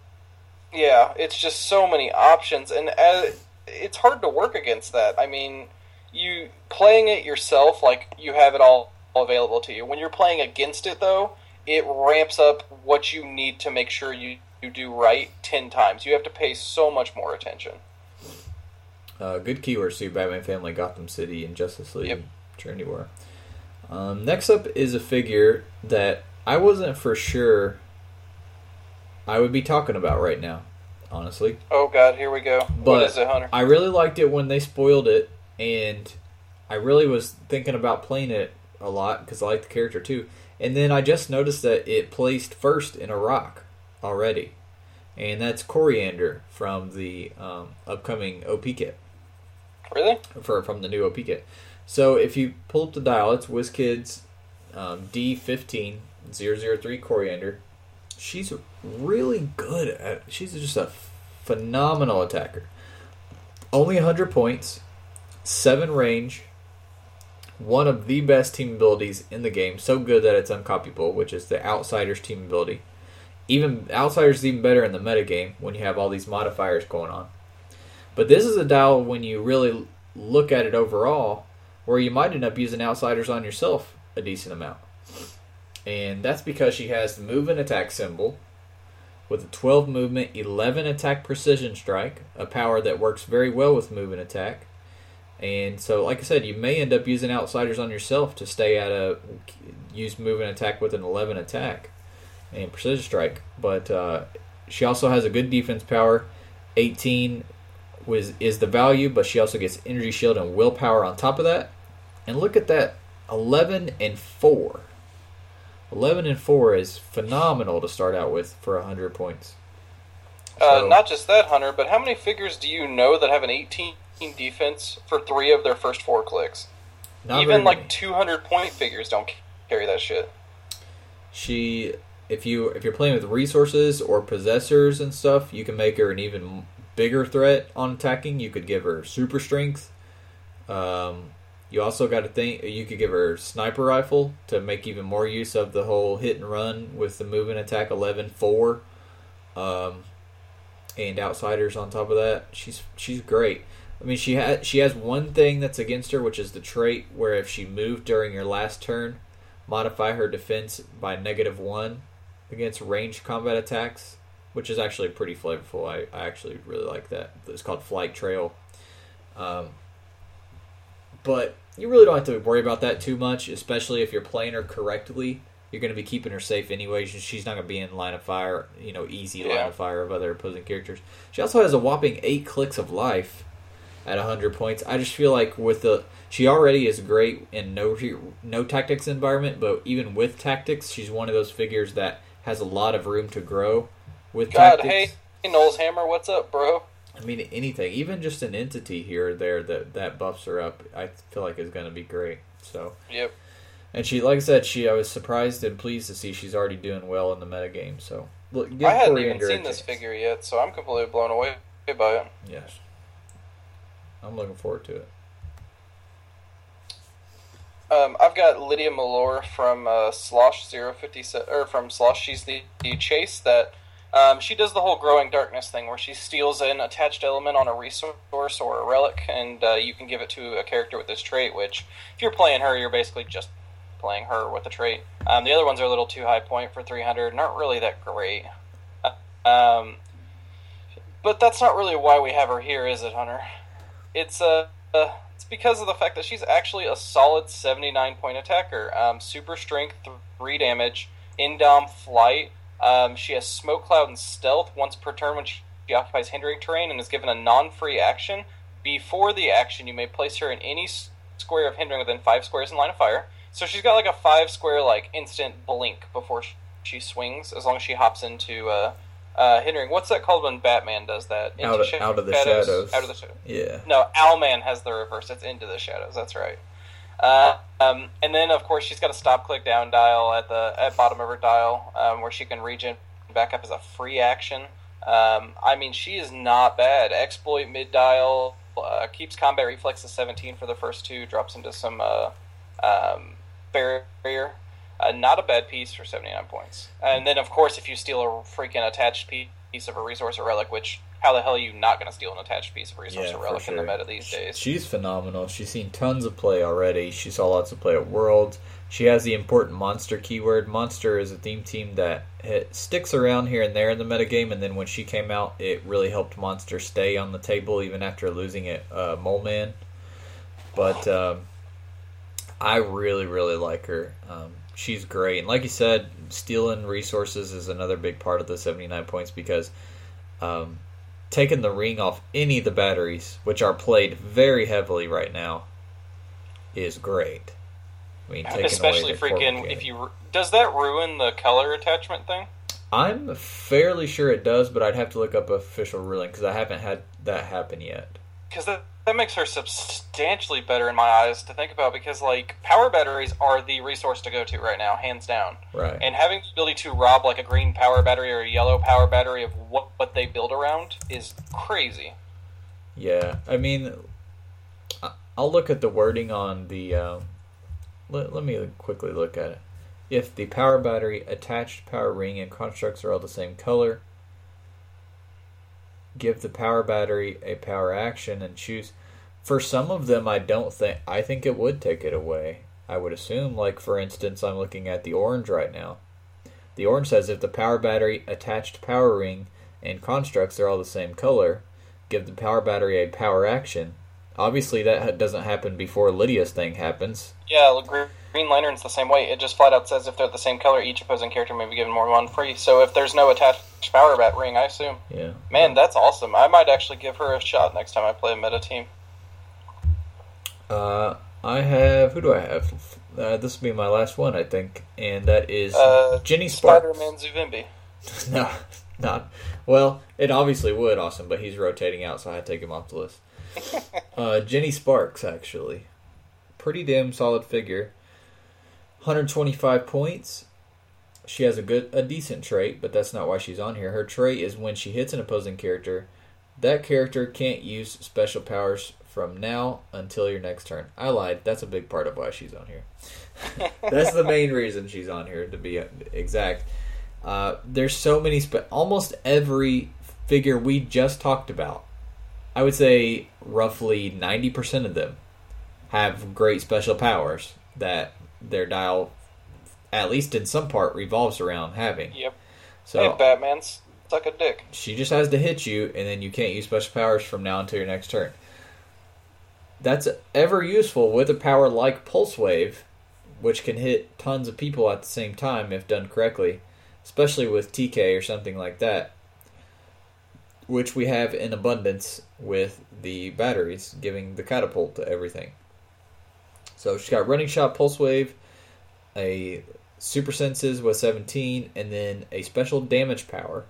Yeah, it's just so many options, and uh, it's hard to work against that. I mean, you playing it yourself, like you have it all available to you. When you're playing against it, though, it ramps up what you need to make sure you, you do right ten times. You have to pay so much more attention. Uh, good keywords too: Batman Family, Gotham City, and Justice League, Yep. Trinity War. Um, next up is a figure that I wasn't for sure I would be talking about right now. Honestly, Oh God, here we go. But- is it, Hunter? I really liked it when they spoiled it, and I really was thinking about playing it a lot because I like the character too. And then I just noticed that it placed first in a rock already, and that's Koriand'r from the um, upcoming OP kit Really? for from the new OP kit. So if you pull up the dial, it's WizKids um, D15003 Koriand'r. She's really good at. She's just a phenomenal attacker. Only 100 points, 7 range, one of the best team abilities in the game. So good that it's uncopyable, which is the Outsiders team ability. Even Outsiders is even better in the metagame when you have all these modifiers going on. But this is a dial when you really look at it overall, where you might end up using Outsiders on yourself a decent amount. And that's because she has the move and attack symbol with a 12 movement, 11 attack precision strike, a power that works very well with move and attack. And so, like I said, you may end up using outsiders on yourself to stay at a use move and attack with an 11 attack and precision strike. But uh, she also has a good defense power. 18 was is the value, but she also gets energy shield and willpower on top of that. And look at that, 11 and 4. 11 and 4 is phenomenal to start out with for 100 points. Uh, not just that, Hunter, but how many figures do you know that have an 18 defense for three of their first four clicks? Even like 200 point figures don't carry that shit. She, if you if you're playing with resources or possessors and stuff, you can make her an even bigger threat on attacking. You could give her super strength. Um, you also got to think you could give her sniper rifle to make even more use of the whole hit and run with the move and attack 11 4 um, and outsiders on top of that. She's she's great. I mean, she has she has one thing that's against her, which is the trait where if she moved during your last turn, modify her defense by negative one against ranged combat attacks, which is actually pretty flavorful. I, I actually really like that. It's called Flight Trail. Um, but you really don't have to worry about that too much, especially if you're playing her correctly. You're going to be keeping her safe anyway. She's not going to be in line of fire, you know, easy yeah. line of fire of other opposing characters. She also has a whopping eight clicks of life at 100 points. I just feel like with the she already is great in no no tactics environment, but even with tactics, she's one of those figures that has a lot of room to grow with God, tactics. hey, Knowles Hammer, what's up, bro? I mean, anything, even just an entity here or there that that buffs her up, I feel like is going to be great. So, yep. And she, like I said, she I was surprised and pleased to see she's already doing well in the metagame. So, look, I hadn't even seen this figure yet, so I'm completely blown away by it. Yes. I'm looking forward to it. Um, I've got Lydia Malore from uh, Slosh 057, or from Slosh. She's the, the chase that um, she does the whole growing darkness thing where she steals an attached element on a resource or a relic, and uh, you can give it to a character with this trait. Which, if you're playing her, you're basically just playing her with a trait. Um, the other ones are a little too high point for 300 aren't really that great. Um, but that's not really why we have her here, is it, Hunter? It's uh, uh, it's because of the fact that she's actually a solid 79 point attacker. Um, super strength, three damage, indom flight. Um, she has smoke cloud and stealth once per turn when she occupies hindering terrain and is given a non-free action. Before the action, you may place her in any square of hindering within five squares in line of fire. So she's got like a five square like instant blink before she swings, as long as she hops into uh, uh, hindering. What's that called when Batman does that? Into out, of, out of the shadows. shadows. Out of the shadows. Yeah. No, Owlman has the reverse. It's into the shadows. That's right. Uh, um, and then, of course, she's got a stop click down dial at the at bottom of her dial um, where she can regen back up as a free action. Um, I mean, she is not bad. Exploit mid dial uh, keeps combat reflexes 17 for the first two, drops into some uh, um, barrier. Uh, not a bad piece for 79 points. And then, of course, if you steal a freaking attached piece of a resource or relic, which how the hell are you not going to steal an attached piece of resource yeah, or relic sure. in the meta these days? She's phenomenal. She's seen tons of play already. She saw lots of play at Worlds. She has the important monster keyword. Monster is a theme team that sticks around here and there in the metagame, and then when she came out, it really helped Monster stay on the table even after losing it, uh, Mole Man. But um, I really, really like her. Um, she's great. And like you said, stealing resources is another big part of the 79 points because um, taking the ring off any of the batteries, which are played very heavily right now, is great. I mean, especially freaking if you does that ruin the color attachment thing? I'm fairly sure it does, but I'd have to look up official ruling because I haven't had that happen yet. Because that that makes her substantially better in my eyes to think about because like power batteries are the resource to go to right now, hands down. Right. And having the ability to rob like a green power battery or a yellow power battery of what what they build around is crazy. Yeah, I mean, I'll look at the wording on the. Uh, let, let me quickly look at it. If the power battery, attached power ring, and constructs are all the same color, give the power battery a power action and choose. For some of them, I don't think. I think it would take it away. I would assume, like for instance, I'm looking at the orange right now. The orange says if the power battery, attached power ring, and constructs are all the same color, give the power battery a power action. Obviously, that doesn't happen before Lydia's thing happens. Yeah, Green Lantern's the same way. It just flat out says if they're the same color, each opposing character may be given more one free. So if there's no attached power bat ring, I assume. Yeah. Man, that's awesome. I might actually give her a shot next time I play a meta team. Uh, I have. Who do I have? Uh, this will be my last one, I think, and that is uh, Jenny Sparks. Spider-Man Zuvimbi. [laughs] no, Not well. It obviously would, Austin, but he's rotating out, so I take him off the list. [laughs] uh, Jenny Sparks, actually, pretty damn solid figure. 125 points. She has a good, a decent trait, but that's not why she's on here. Her trait is when she hits an opposing character, that character can't use special powers from now until your next turn. I lied. That's a big part of why she's on here. [laughs] that's the main reason she's on here, to be exact. Uh, there's so many, spe- almost every figure we just talked about. I would say roughly 90% of them have great special powers that their dial, at least in some part, revolves around having. Yep. So hey, Batman's suck a dick. she just has to hit you, and then you can't use special powers from now until your next turn. That's ever useful with a power like Pulse Wave, which can hit tons of people at the same time if done correctly, especially with TK or something like that, which we have in abundance with the batteries, giving the catapult to everything. So she's got Running Shot, Pulse Wave, a Super Senses with 17, and then a special damage power.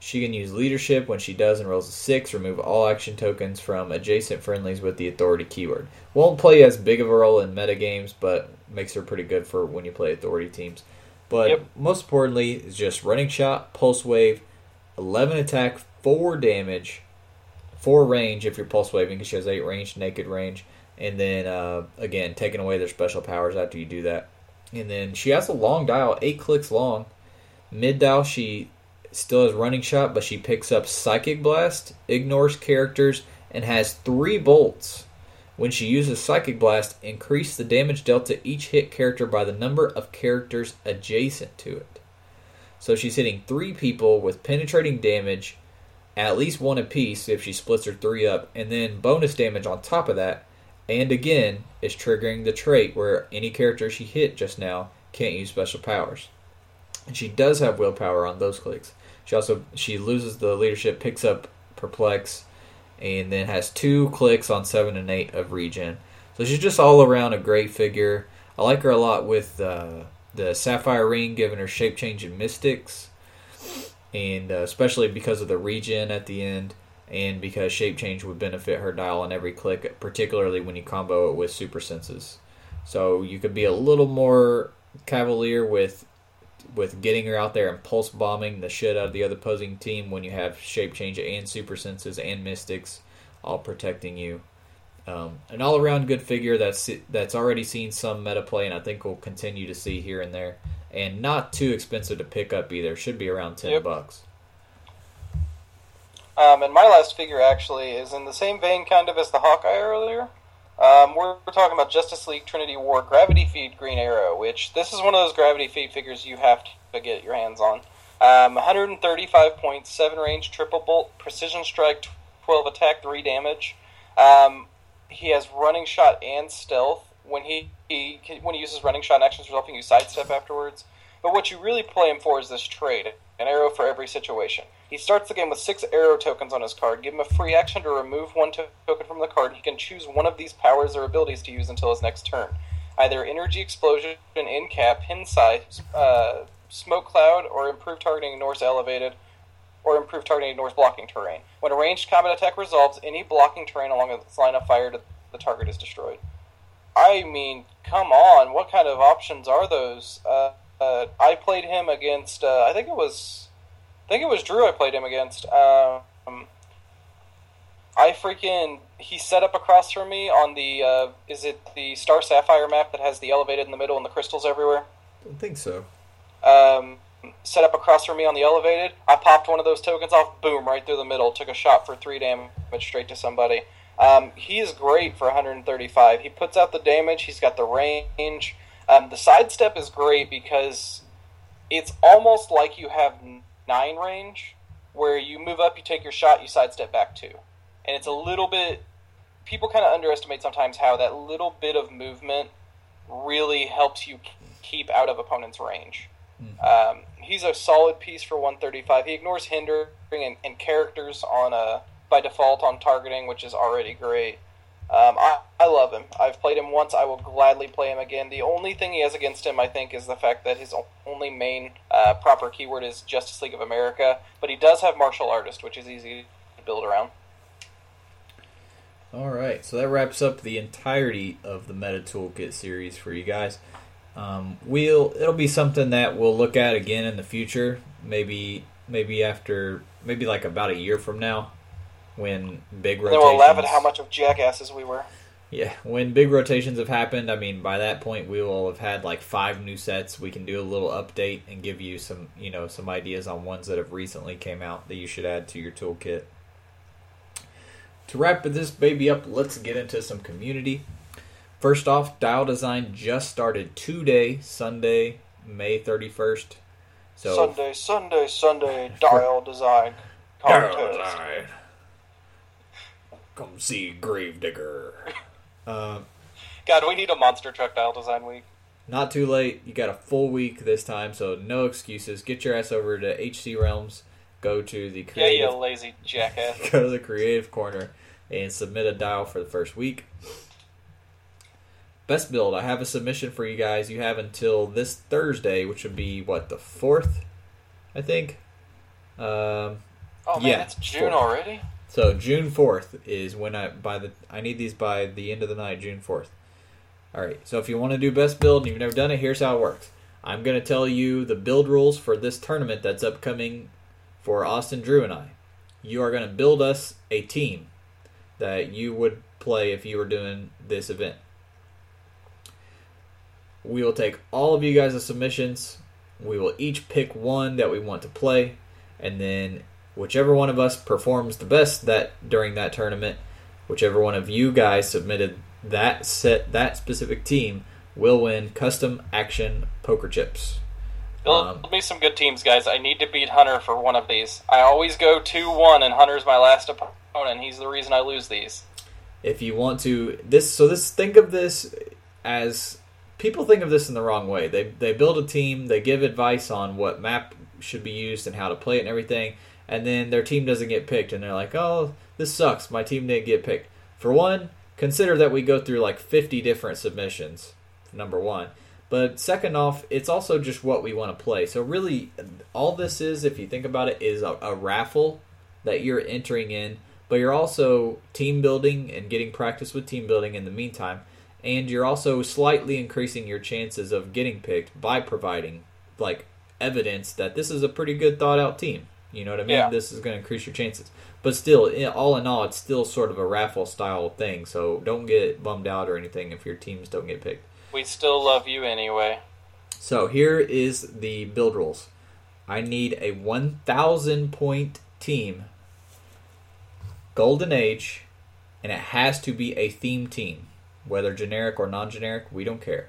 She can use leadership when she does and rolls a 6, remove all action tokens from adjacent friendlies with the authority keyword. Won't play as big of a role in meta games, but makes her pretty good for when you play authority teams. But Yep. most importantly, is just running shot, pulse wave, 11 attack, 4 damage, 4 range if you're pulse waving because she has 8 range, naked range. And then, uh, again, taking away their special powers after you do that. And then she has a long dial, 8 clicks long. Mid dial, she still has running shot, but she picks up psychic blast, ignores characters, and has three bolts. When she uses psychic blast, increase the damage dealt to each hit character by the number of characters adjacent to it. So she's hitting three people with penetrating damage, at least one apiece if she splits her three up, and then bonus damage on top of that. And again, is triggering the trait where any character she hit just now can't use special powers. And she does have willpower on those clicks. She also she loses the leadership, picks up perplex, and then has two clicks on seven and eight of regen. So she's just all around a great figure. I like her a lot with uh, the sapphire ring, giving her shape change and mystics, and uh, especially because of the regen at the end, and because shape change would benefit her dial on every click, particularly when you combo it with super senses. So you could be a little more cavalier with with getting her out there and pulse bombing the shit out of the other opposing team when you have shape change and super senses and mystics all protecting you. Um, an all around good figure that's that's already seen some meta play and I think we'll continue to see here and there. And not too expensive to pick up either. Should be around ten Yep. bucks. Um, and my last figure actually is in the same vein, kind of as the Hawkeye earlier. Um, we're, we're talking about Justice League Trinity War Gravity Feed Green Arrow, which this is one of those Gravity Feed figures you have to get your hands on. Um, 135 points, 7 range, triple bolt, precision strike, 12 attack, 3 damage. Um, he has running shot and stealth. When he, he when he uses running shot and actions resulting, you sidestep afterwards. But what you really play him for is this trade an arrow for every situation. He starts the game with six arrow tokens on his card. Give him a free action to remove one to- token from the card. He can choose one of these powers or abilities to use until his next turn. Either Energy Explosion, Incap, Pin Sight, uh, Smoke Cloud, or Improved Targeting ignores Elevated, or Improved Targeting ignores blocking terrain. When a ranged combat attack resolves, any blocking terrain along its line of fire to the target is destroyed. I mean, come on, what kind of options are those? Uh, uh, I played him against. Uh, I think it was. I think it was Drew. I played him against. Um, I freaking he set up across from me on the. Uh, is it the Star Sapphire map that has the elevated in the middle and the crystals everywhere? Don't think so. Um, set up across from me on the elevated. I popped one of those tokens off. Boom! Right through the middle. Took a shot for three damage straight to somebody. Um, he is great for 135. He puts out the damage. He's got the range. Um, the sidestep is great because it's almost like you have nine range, where you move up, you take your shot, you sidestep back two, and it's a little bit. People kind of underestimate sometimes how that little bit of movement really helps you keep out of opponent's range. Um, he's a solid piece for 135. He ignores hindering and, and characters on a by default on targeting, which is already great. Um, I, I love him. I've played him once. I will gladly play him again. The only thing he has against him, I think, is the fact that his only main uh, proper keyword is Justice League of America. But he does have Martial Artist, which is easy to build around. All right, so that wraps up the entirety of the Meta Toolkit series for you guys. Um, we'll it'll be something that we'll look at again in the future, maybe maybe after maybe like about a year from now, when big rotations. Then we'll at how much of jackasses we were. Yeah, when big rotations have happened, I mean, by that point we will have had like five new sets. We can do a little update and give you some, you know, some ideas on ones that have recently came out that you should add to your toolkit. To wrap this baby up, let's get into some community. First off, Dial Design just started today, Sunday, May 31st. So Sunday, Sunday, Sunday, Dial Design [laughs] contest. Dial Design. Come see Gravedigger. [laughs] uh, God, we need a monster truck Dial Design week. Not too late. You got a full week this time, so no excuses. Get your ass over to HC Realms. Go to the creative. Yeah, you lazy jackass. [laughs] go to the creative corner and submit a dial for the first week. Best build. I have a submission for you guys. You have until this Thursday, which would be what the fourth, I think. Um, oh man, yeah, it's June 4th. already. So June fourth is when I by the I need these by the end of the night, June fourth. All right. So if you want to do best build and you've never done it, here's how it works. I'm going to tell you the build rules for this tournament that's upcoming for Austin Drew and I. You are going to build us a team that you would play if you were doing this event. We will take all of you guys' submissions. We will each pick one that we want to play, and then whichever one of us performs the best that during that tournament, whichever one of you guys submitted that set that specific team will win custom action poker chips. Build um, me some good teams, guys. I need to beat Hunter for one of these. I always go two one, and Hunter's my last opponent. He's the reason I lose these. If you want to this, so this think of this as people think of this in the wrong way. They they build a team, they give advice on what map should be used and how to play it and everything, and then their team doesn't get picked, and they're like, "Oh, this sucks. My team didn't get picked." For one, consider that we go through like 50 different submissions. Number one. But second off, it's also just what we want to play. So really, all this is, if you think about it, is a, a raffle that you're entering in, but you're also team building and getting practice with team building in the meantime, and you're also slightly increasing your chances of getting picked by providing like evidence that this is a pretty good thought out team. You know what I mean? Yeah. This is going to increase your chances. But still, all in all, it's still sort of a raffle style thing. So don't get bummed out or anything if your teams don't get picked. We still love you anyway. So here is the build rules. I need a 1,000 point team, Golden Age, and it has to be a theme team. Whether generic or non generic, we don't care.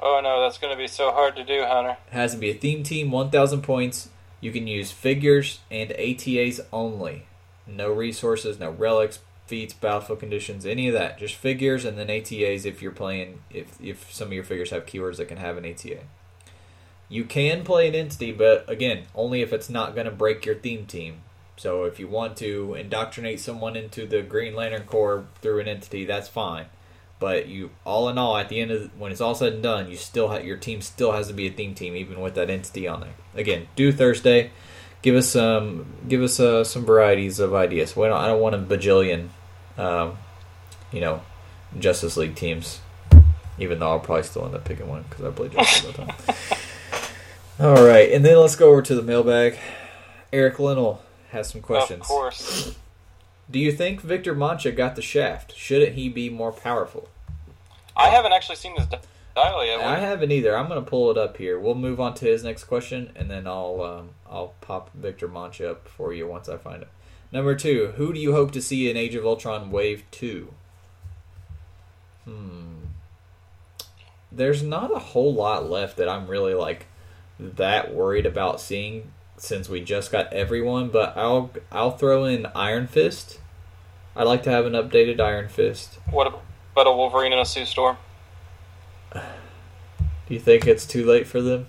Oh no, that's going to be so hard to do, Hunter. It has to be a theme team, 1,000 points. You can use figures and ATAs only. No resources, no relics, feats, battlefield conditions, any of that. Just figures and then ATAs if you're playing if if some of your figures have keywords that can have an ATA. You can play an entity, but again, only if it's not going to break your theme team. So if you want to indoctrinate someone into the Green Lantern Corps through an entity, that's fine. But you, all in all, at the end of when it's all said and done, you still have your team still has to be a theme team, even with that entity on there. Again, do Thursday. Give us some, give us uh, some varieties of ideas. Well, I don't want a bajillion um, you know, Justice League teams. Even though I'll probably still end up picking one because I play Justice all the time. [laughs] All right, and then let's go over to the mailbag. Eric Linnell has some questions. Of course. Do you think Victor Mancha got the shaft? Shouldn't he be more powerful? I haven't actually seen this dial yet. I haven't either. I'm going to pull it up here. We'll move on to his next question, and then I'll um, I'll pop Victor Mancha up for you once I find it. Number two, who do you hope to see in Age of Ultron Wave 2? Hmm. There's not a whole lot left that I'm really like that worried about seeing since we just got everyone, but I'll I'll throw in Iron Fist. I'd like to have an updated Iron Fist. What about a Wolverine and a Sue Storm? [sighs] Do you think it's too late for them?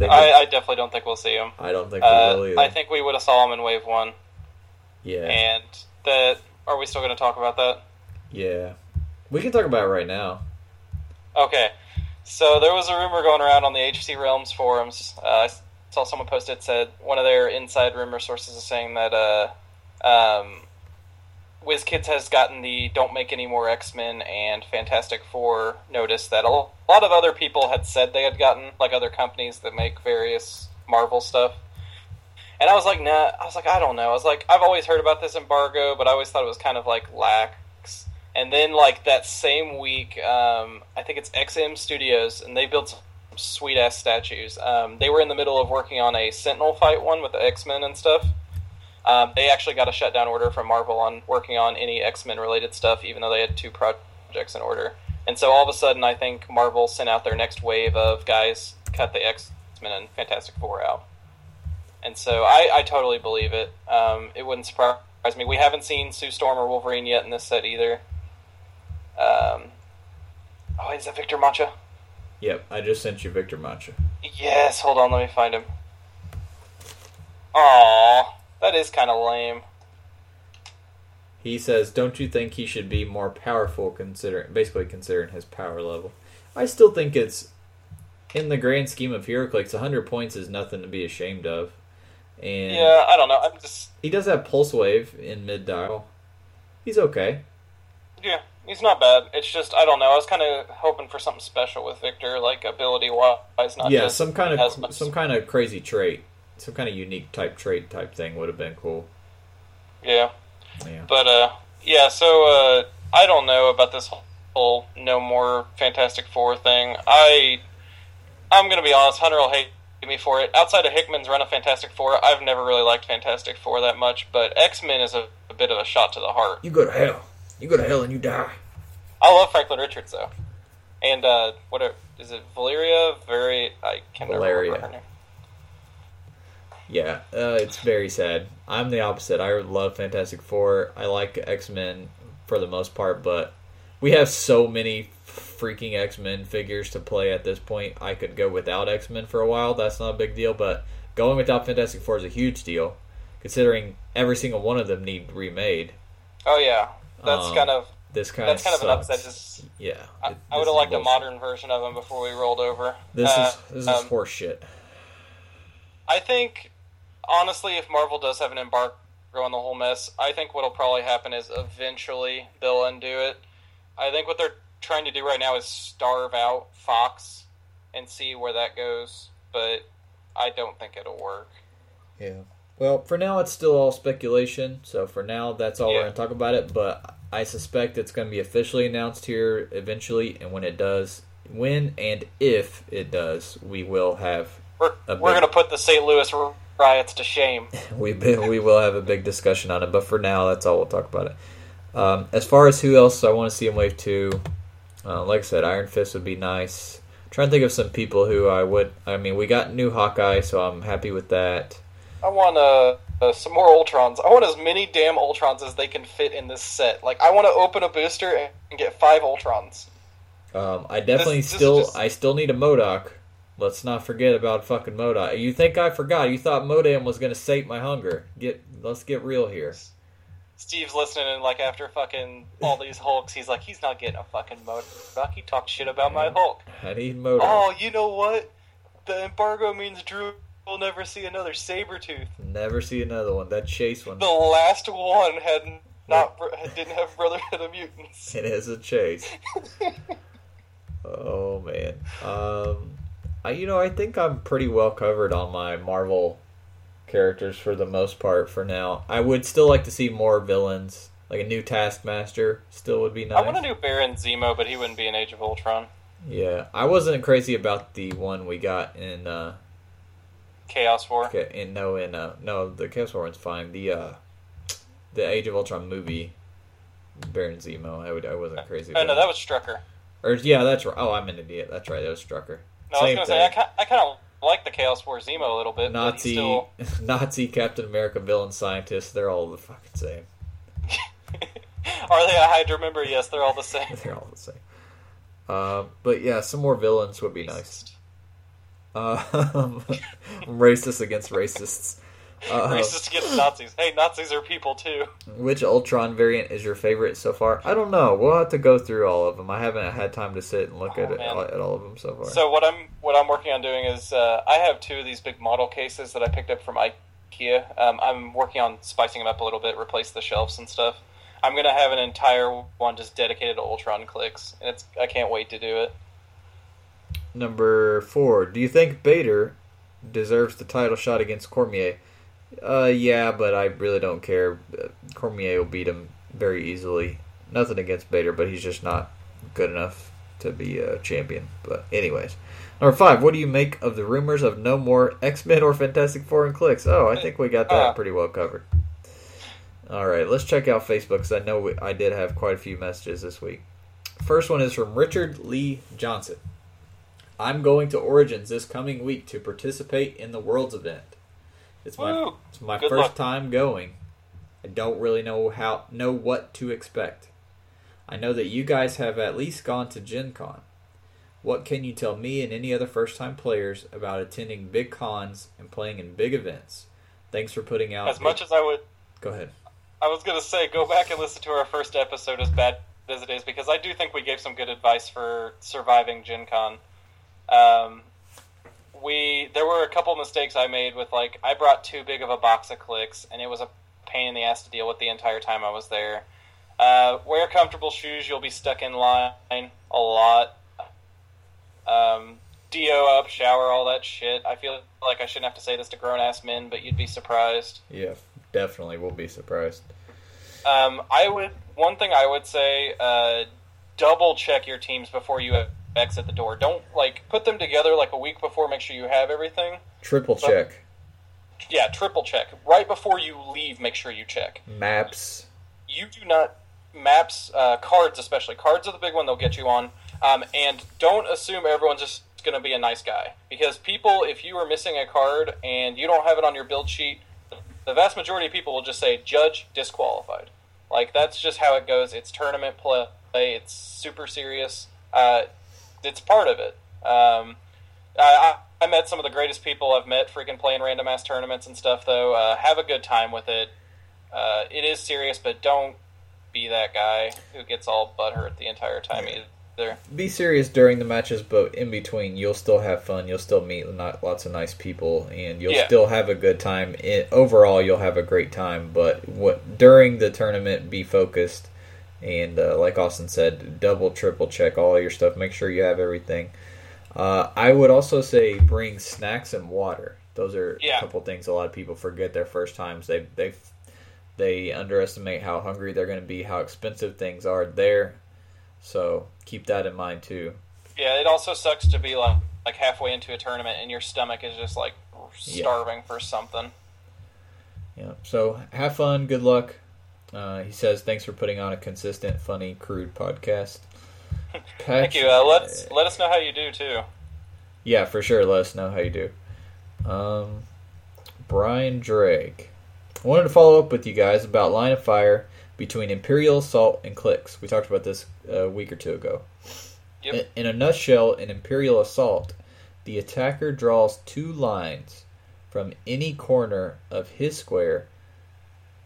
I, I, I definitely don't think we'll see them. I don't think uh, we will either. I think we would have saw them in Wave One. Yeah. And that are we still going to talk about that? Yeah, we can talk about it right now. Okay, so there was a rumor going around on the HC Realms forums. Uh, saw someone posted said one of their inside rumor sources is saying that uh, um, WizKids has gotten the "Don't make any more X Men" and Fantastic Four notice that a lot of other people had said they had gotten, like other companies that make various Marvel stuff. And I was like, nah. I was like, I don't know. I was like, I've always heard about this embargo, but I always thought it was kind of like lax. And then, like that same week, um, I think it's XM Studios, and they built sweet ass statues. Um, they were in the middle of working on a Sentinel fight one with the X Men and stuff. Um, they actually got a shutdown order from Marvel on working on any X Men related stuff, even though they had two projects in order. And so all of a sudden, I think Marvel sent out their next wave of guys cut the X Men and Fantastic Four out. And so I, I totally believe it. Um, it wouldn't surprise me. We haven't seen Sue Storm or Wolverine yet in this set either. Um, oh, is that Victor Mancha? Yep, I just sent you Victor Mancha. Yes, hold on, let me find him. Aww, that is kind of lame. He says, "Don't you think he should be more powerful, considering basically considering his power level?" I still think it's in the grand scheme of HeroClix, 100 points is nothing to be ashamed of. And yeah, I don't know. I'm just he does have pulse wave in mid dial. He's okay. Yeah, he's not bad. It's just I don't know. I was kind of hoping for something special with Victor, like ability wise, not yeah, just some kind of some kind of crazy trait, some kind of unique type trait type thing would have been cool. yeah. Yeah. But uh, yeah. So uh, I don't know about this whole no more Fantastic Four thing. I I'm gonna be honest. Hunter will hate me for it. Outside of Hickman's run of Fantastic Four, I've never really liked Fantastic Four that much. But X Men is a, a bit of a shot to the heart. You go to hell. You go to hell and you die. I love Franklin Richards though, and uh, what are, is it? Valeria? Very I can't Valeria. remember her name. Yeah, uh, it's very sad. I'm the opposite. I love Fantastic Four. I like X Men for the most part, but we have so many freaking X Men figures to play at this point. I could go without X Men for a while. That's not a big deal, but going without Fantastic Four is a huge deal, considering every single one of them need remade. Oh yeah, that's Um, kind of This kind that's of kind of an upset. Just Yeah, I, I would have liked a modern version of them before we rolled over. This Uh, is this is um, horse shit. I think, honestly, if Marvel does have an embargo on the whole mess, I think what'll probably happen is eventually they'll undo it. I think what they're trying to do right now is starve out Fox and see where that goes, but I don't think it'll work. Yeah. Well, for now, it's still all speculation. So for now, that's all we're going to talk about it. But I suspect it's going to be officially announced here eventually. And when it does, when and if it does, we will have We're, we're going to put the St. Louis riots to shame. [laughs] we we will have a big discussion on it. But for now, that's all we'll talk about it. Um, as far as who else I want to see in Wave Two, uh, like I said, Iron Fist would be nice. trying to think of some people who I would. I mean, we got new Hawkeye, so I'm happy with that. I want uh, uh, some more Ultrons. I want as many damn Ultrons as they can fit in this set. Like, I want to open a booster and, get five Ultrons. Um, I definitely This- this still just- I still need a MODOK. Let's not forget about fucking MODOK. You think I forgot? You thought Modem was gonna sate my hunger? Get let's get real here. Steve's listening, and like after fucking all these Hulks, he's like, he's not getting a fucking MODOK. He talked shit about my Hulk. I need Modem. Oh, you know what? The embargo means Drew will never see another Sabertooth. Never see another one. That chase one. The last one had not didn't have Brotherhood of Mutants. [laughs] It is a chase. [laughs] oh man. Um, I you know I think I'm pretty well covered on my Marvel characters for the most part for now. I would still like to see more villains, like a new Taskmaster. Still would be nice. I want a new Baron Zemo, but he wouldn't be in Age of Ultron. Yeah, I wasn't crazy about the one we got in uh Chaos War. okay, and no in uh no the Chaos War one's fine. The uh the Age of Ultron movie Baron Zemo, I would I wasn't crazy Oh no, that was Strucker. or yeah, that's right. Oh, I'm an idiot. That's right. That was Strucker. No, I was Same gonna thing. say I, I kind of like the Chaos War Zemo a little bit. but Nazi he's still... [laughs] Nazi Captain America villain scientists, they're all the fucking same. [laughs] Are they a Hydra member? Yes, they're all the same. [laughs] They're all the same. Uh, but yeah, some more villains would be nice. Uh, [laughs] racist against racists. Uh, Racist against Nazis. Hey, Nazis are people too. which Ultron variant is your favorite so far? I don't know. We'll have to go through all of them. I haven't had time to sit and look Oh, at it at all of them so far. So what I'm what I'm working on doing is uh, I have two of these big model cases that I picked up from IKEA. Um, I'm working on spicing them up a little bit, replace the shelves and stuff. I'm gonna have an entire one just dedicated to Ultron clicks, and it's I can't wait to do it. Number four. Do you think Bader deserves the title shot against Cormier? Uh, yeah, but I really don't care. Uh, Cormier will beat him very easily. Nothing against Bader, but he's just not good enough to be a champion. But anyways, number five. What do you make of the rumors of no more X Men or Fantastic Four and clicks? Oh, I think we got that Uh. pretty well covered. All right, let's check out Facebook because I know we, I did have quite a few messages this week. First one is from Richard Lee Johnson. I'm going to Origins this coming week to participate in the Worlds event. It's my Woo! it's my Good first luck. time going. I don't really know how know what to expect. I know that you guys have at least gone to Gen Con. What can you tell me and any other first time players about attending big cons and playing in big events? Thanks for putting out As much as I would, Go ahead. I was gonna say, go back and listen to our first episode, as bad as it is, because I do think we gave some good advice for surviving Gen Con. Um, we there were a couple mistakes I made with like I brought too big of a box of clicks, and it was a pain in the ass to deal with the entire time I was there. Uh, wear comfortable shoes; you'll be stuck in line a lot. Um, Do up, shower, all that shit. I feel like I shouldn't have to say this to grown ass men, but you'd be surprised. Yeah, definitely. We'll be surprised. Um, I would one thing I would say: uh, double check your teams before you exit the door. Don't like put them together like a week before. Make sure you have everything. Triple check. Yeah, triple check right before you leave. Make sure you check. Maps. You do not maps, uh, cards especially. Cards are the big one they'll get you on. Um, and don't assume everyone's just going to be a nice guy because people, if you are missing a card and you don't have it on your build sheet, the vast majority of people will just say judge disqualified. Like that's just how it goes. It's tournament play. It's super serious. Uh, it's part of it. Um, I, I, met some of the greatest people I've met freaking playing random ass tournaments and stuff. Though, uh, have a good time with it. Uh, it is serious, but don't be that guy who gets all butthurt the entire time either. Be serious during the matches, but in between, you'll still have fun. You'll still meet not lots of nice people, and you'll Yeah. still have a good time. It, overall, you'll have a great time. But what during the tournament, be focused, and uh, like Austin said, double, triple check all your stuff. Make sure you have everything. Uh, I would also say bring snacks and water. Those are Yeah. a couple things a lot of people forget their first times. They they they underestimate how hungry they're going to be, how expensive things are there. So keep that in mind too. Yeah, it also sucks to be like like halfway into a tournament and your stomach is just like starving for something. Yeah. So have fun. Good luck. Uh, he says thanks for putting on a consistent, funny, crude podcast. [laughs] Thank you. Uh, let's let us know how you do too. Yeah, for sure. Let us know how you do. Um, Brian Drake. I wanted to follow up with you guys about line of fire between Imperial Assault and Clicks. We talked about this a week or two ago. Yep. In, in a nutshell, in Imperial Assault, the attacker draws two lines from any corner of his square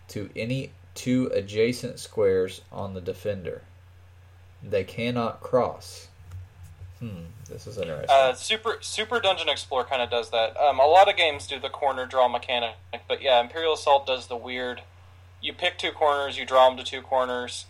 to any two adjacent squares on the defender. They cannot cross. Hmm, this is interesting. Uh, Super Super Dungeon Explorer kind of does that. Um, a lot of games do the corner draw mechanic, but yeah, Imperial Assault does the weird. You pick two corners, you draw them to two corners.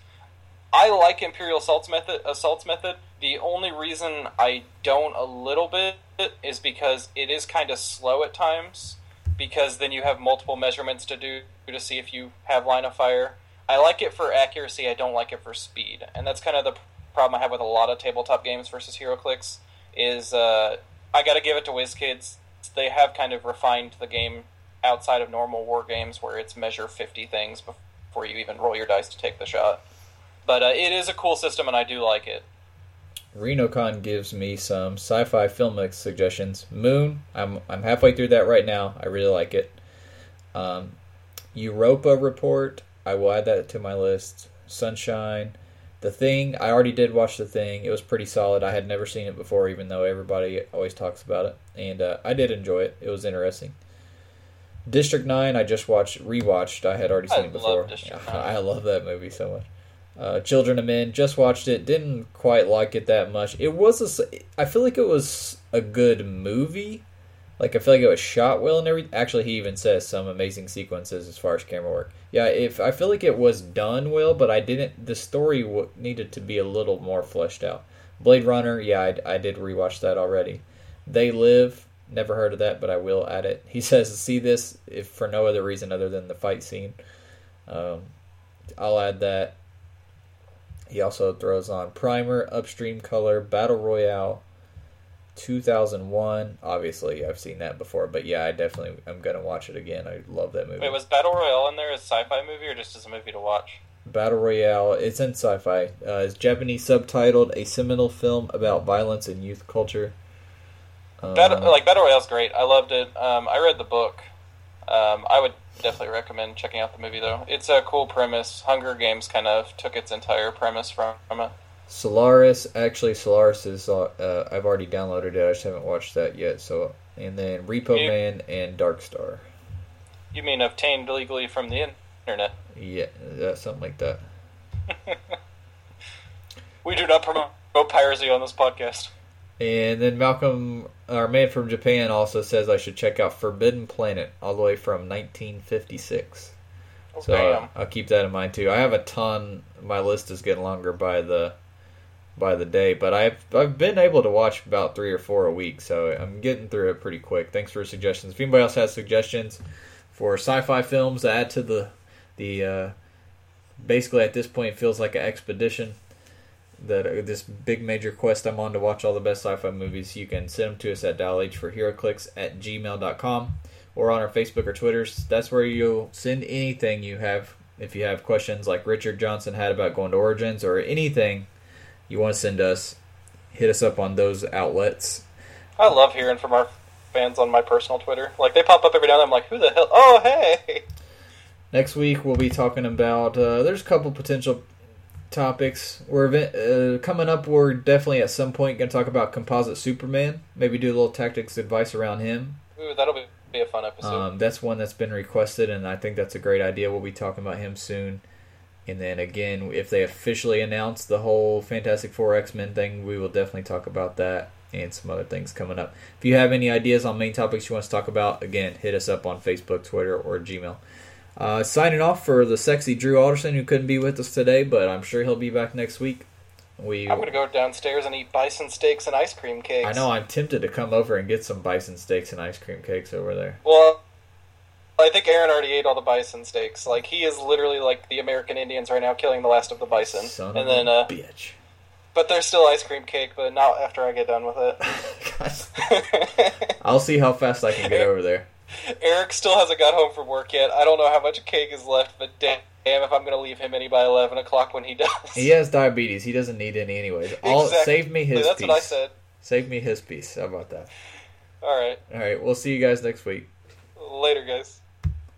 I like Imperial Assault's method. Assault's method. The only reason I don't a little bit is because it is kind of slow at times. Because then you have multiple measurements to do to see if you have line of fire. I like it for accuracy. I don't like it for speed, and that's kind of the problem I have with a lot of tabletop games versus HeroClix. Is uh, I got to give it to WizKids. They have kind of refined the game outside of normal war games, where it's measure fifty things before you even roll your dice to take the shot. But uh, it is a cool system, and I do like it. RenoCon gives me some sci-fi film suggestions. Moon, I'm I'm halfway through that right now. I really like it. Um, Europa Report, I will add that to my list. Sunshine, The Thing, I already did watch The Thing. It was pretty solid. I had never seen it before, even though everybody always talks about it, and uh, I did enjoy it. It was interesting. District Nine, I just watched, rewatched. I had already seen I it love before. District [laughs] 9. I love that movie so much. Uh, Children of Men, just watched it. Didn't quite like it that much. It was a, I feel like it was a good movie. Like I feel like it was shot well and everything. Actually, he even says some amazing sequences as far as camera work. Yeah, if I feel like it was done well, but I didn't. The story w- needed to be a little more fleshed out. Blade Runner, yeah, I, I did rewatch that already. They Live, never heard of that, but I will add it. He [laughs] says, see this if for no other reason other than the fight scene. Um, I'll add that. He also throws on Primer, Upstream Color, Battle Royale, 2001. Obviously, I've seen that before, but yeah, I definitely am gonna watch it again. I love that movie. Wait, was Battle Royale in there as a sci-fi movie or just as a movie to watch? Battle Royale. It's in sci-fi. Uh, it's Japanese subtitled, a seminal film about violence and youth culture. Um, Battle, like Battle Royale's great. I loved it. Um, I read the book. Um, I would definitely recommend checking out the movie though. It's a cool premise. Hunger Games kind of took its entire premise from, from it. Solaris. Actually, Solaris is. Uh, uh, I've already downloaded it. I just haven't watched that yet. So, and then Repo You- Man and Dark Star. You mean obtained legally from the internet? Yeah, uh, something like that. [laughs] We do not promote piracy on this podcast. And then Malcolm, our man from Japan, also says I should check out Forbidden Planet, all the way from 1956. Oh, So uh. I'll keep that in mind too. I have a ton. My list is getting longer by the by the day, but I've I've been able to watch about three or four a week, so I'm getting through it pretty quick. Thanks for suggestions. If anybody else has suggestions for sci-fi films to add to the the uh, basically at this point it feels like an expedition that uh, this big major quest I'm on to watch all the best sci-fi movies. You can send them to us at dialh4heroclix at gmail.com or on our Facebook or Twitters. That's where you'll send anything you have. If you have questions like Richard Johnson had about going to Origins or anything you want to send us, hit us up on those outlets. I love hearing from our fans on my personal Twitter. Like they pop up every now and then. I'm like, who the hell? Oh, hey. Next week we'll be talking about. Uh, there's a couple potential topics. We're event, uh, coming up. We're definitely at some point going to talk about Composite Superman. Maybe do a little tactics advice around him. Ooh, that'll be, be a fun episode. Um, that's one that's been requested, and I think that's a great idea. We'll be talking about him soon. And then again, if they officially announce the whole Fantastic Four X Men thing, we will definitely talk about that and some other things coming up. If you have any ideas on main topics you want us to talk about, again, hit us up on Facebook, Twitter, or Gmail. Uh, signing off for the sexy Drew Alderson, who couldn't be with us today, but I'm sure he'll be back next week. We, I'm gonna go downstairs and eat bison steaks and ice cream cakes. I know I'm tempted to come over and get some bison steaks and ice cream cakes over there. Well, I think Aaron already ate all the bison steaks. Like he is literally like the American Indians right now, killing the last of the bison. Son and of then, uh, bitch. but there's still ice cream cake, but not after I get done with it. [laughs] I'll see how fast I can get over there. Eric still hasn't got home from work yet. I don't know how much cake is left, but damn if I'm gonna leave him any by eleven o'clock when he does. He has diabetes. He doesn't need any anyways. All Exactly. save me his That's piece. what I said. Save me his piece. How about that? All right, All right, we'll see you guys next week. later, guys.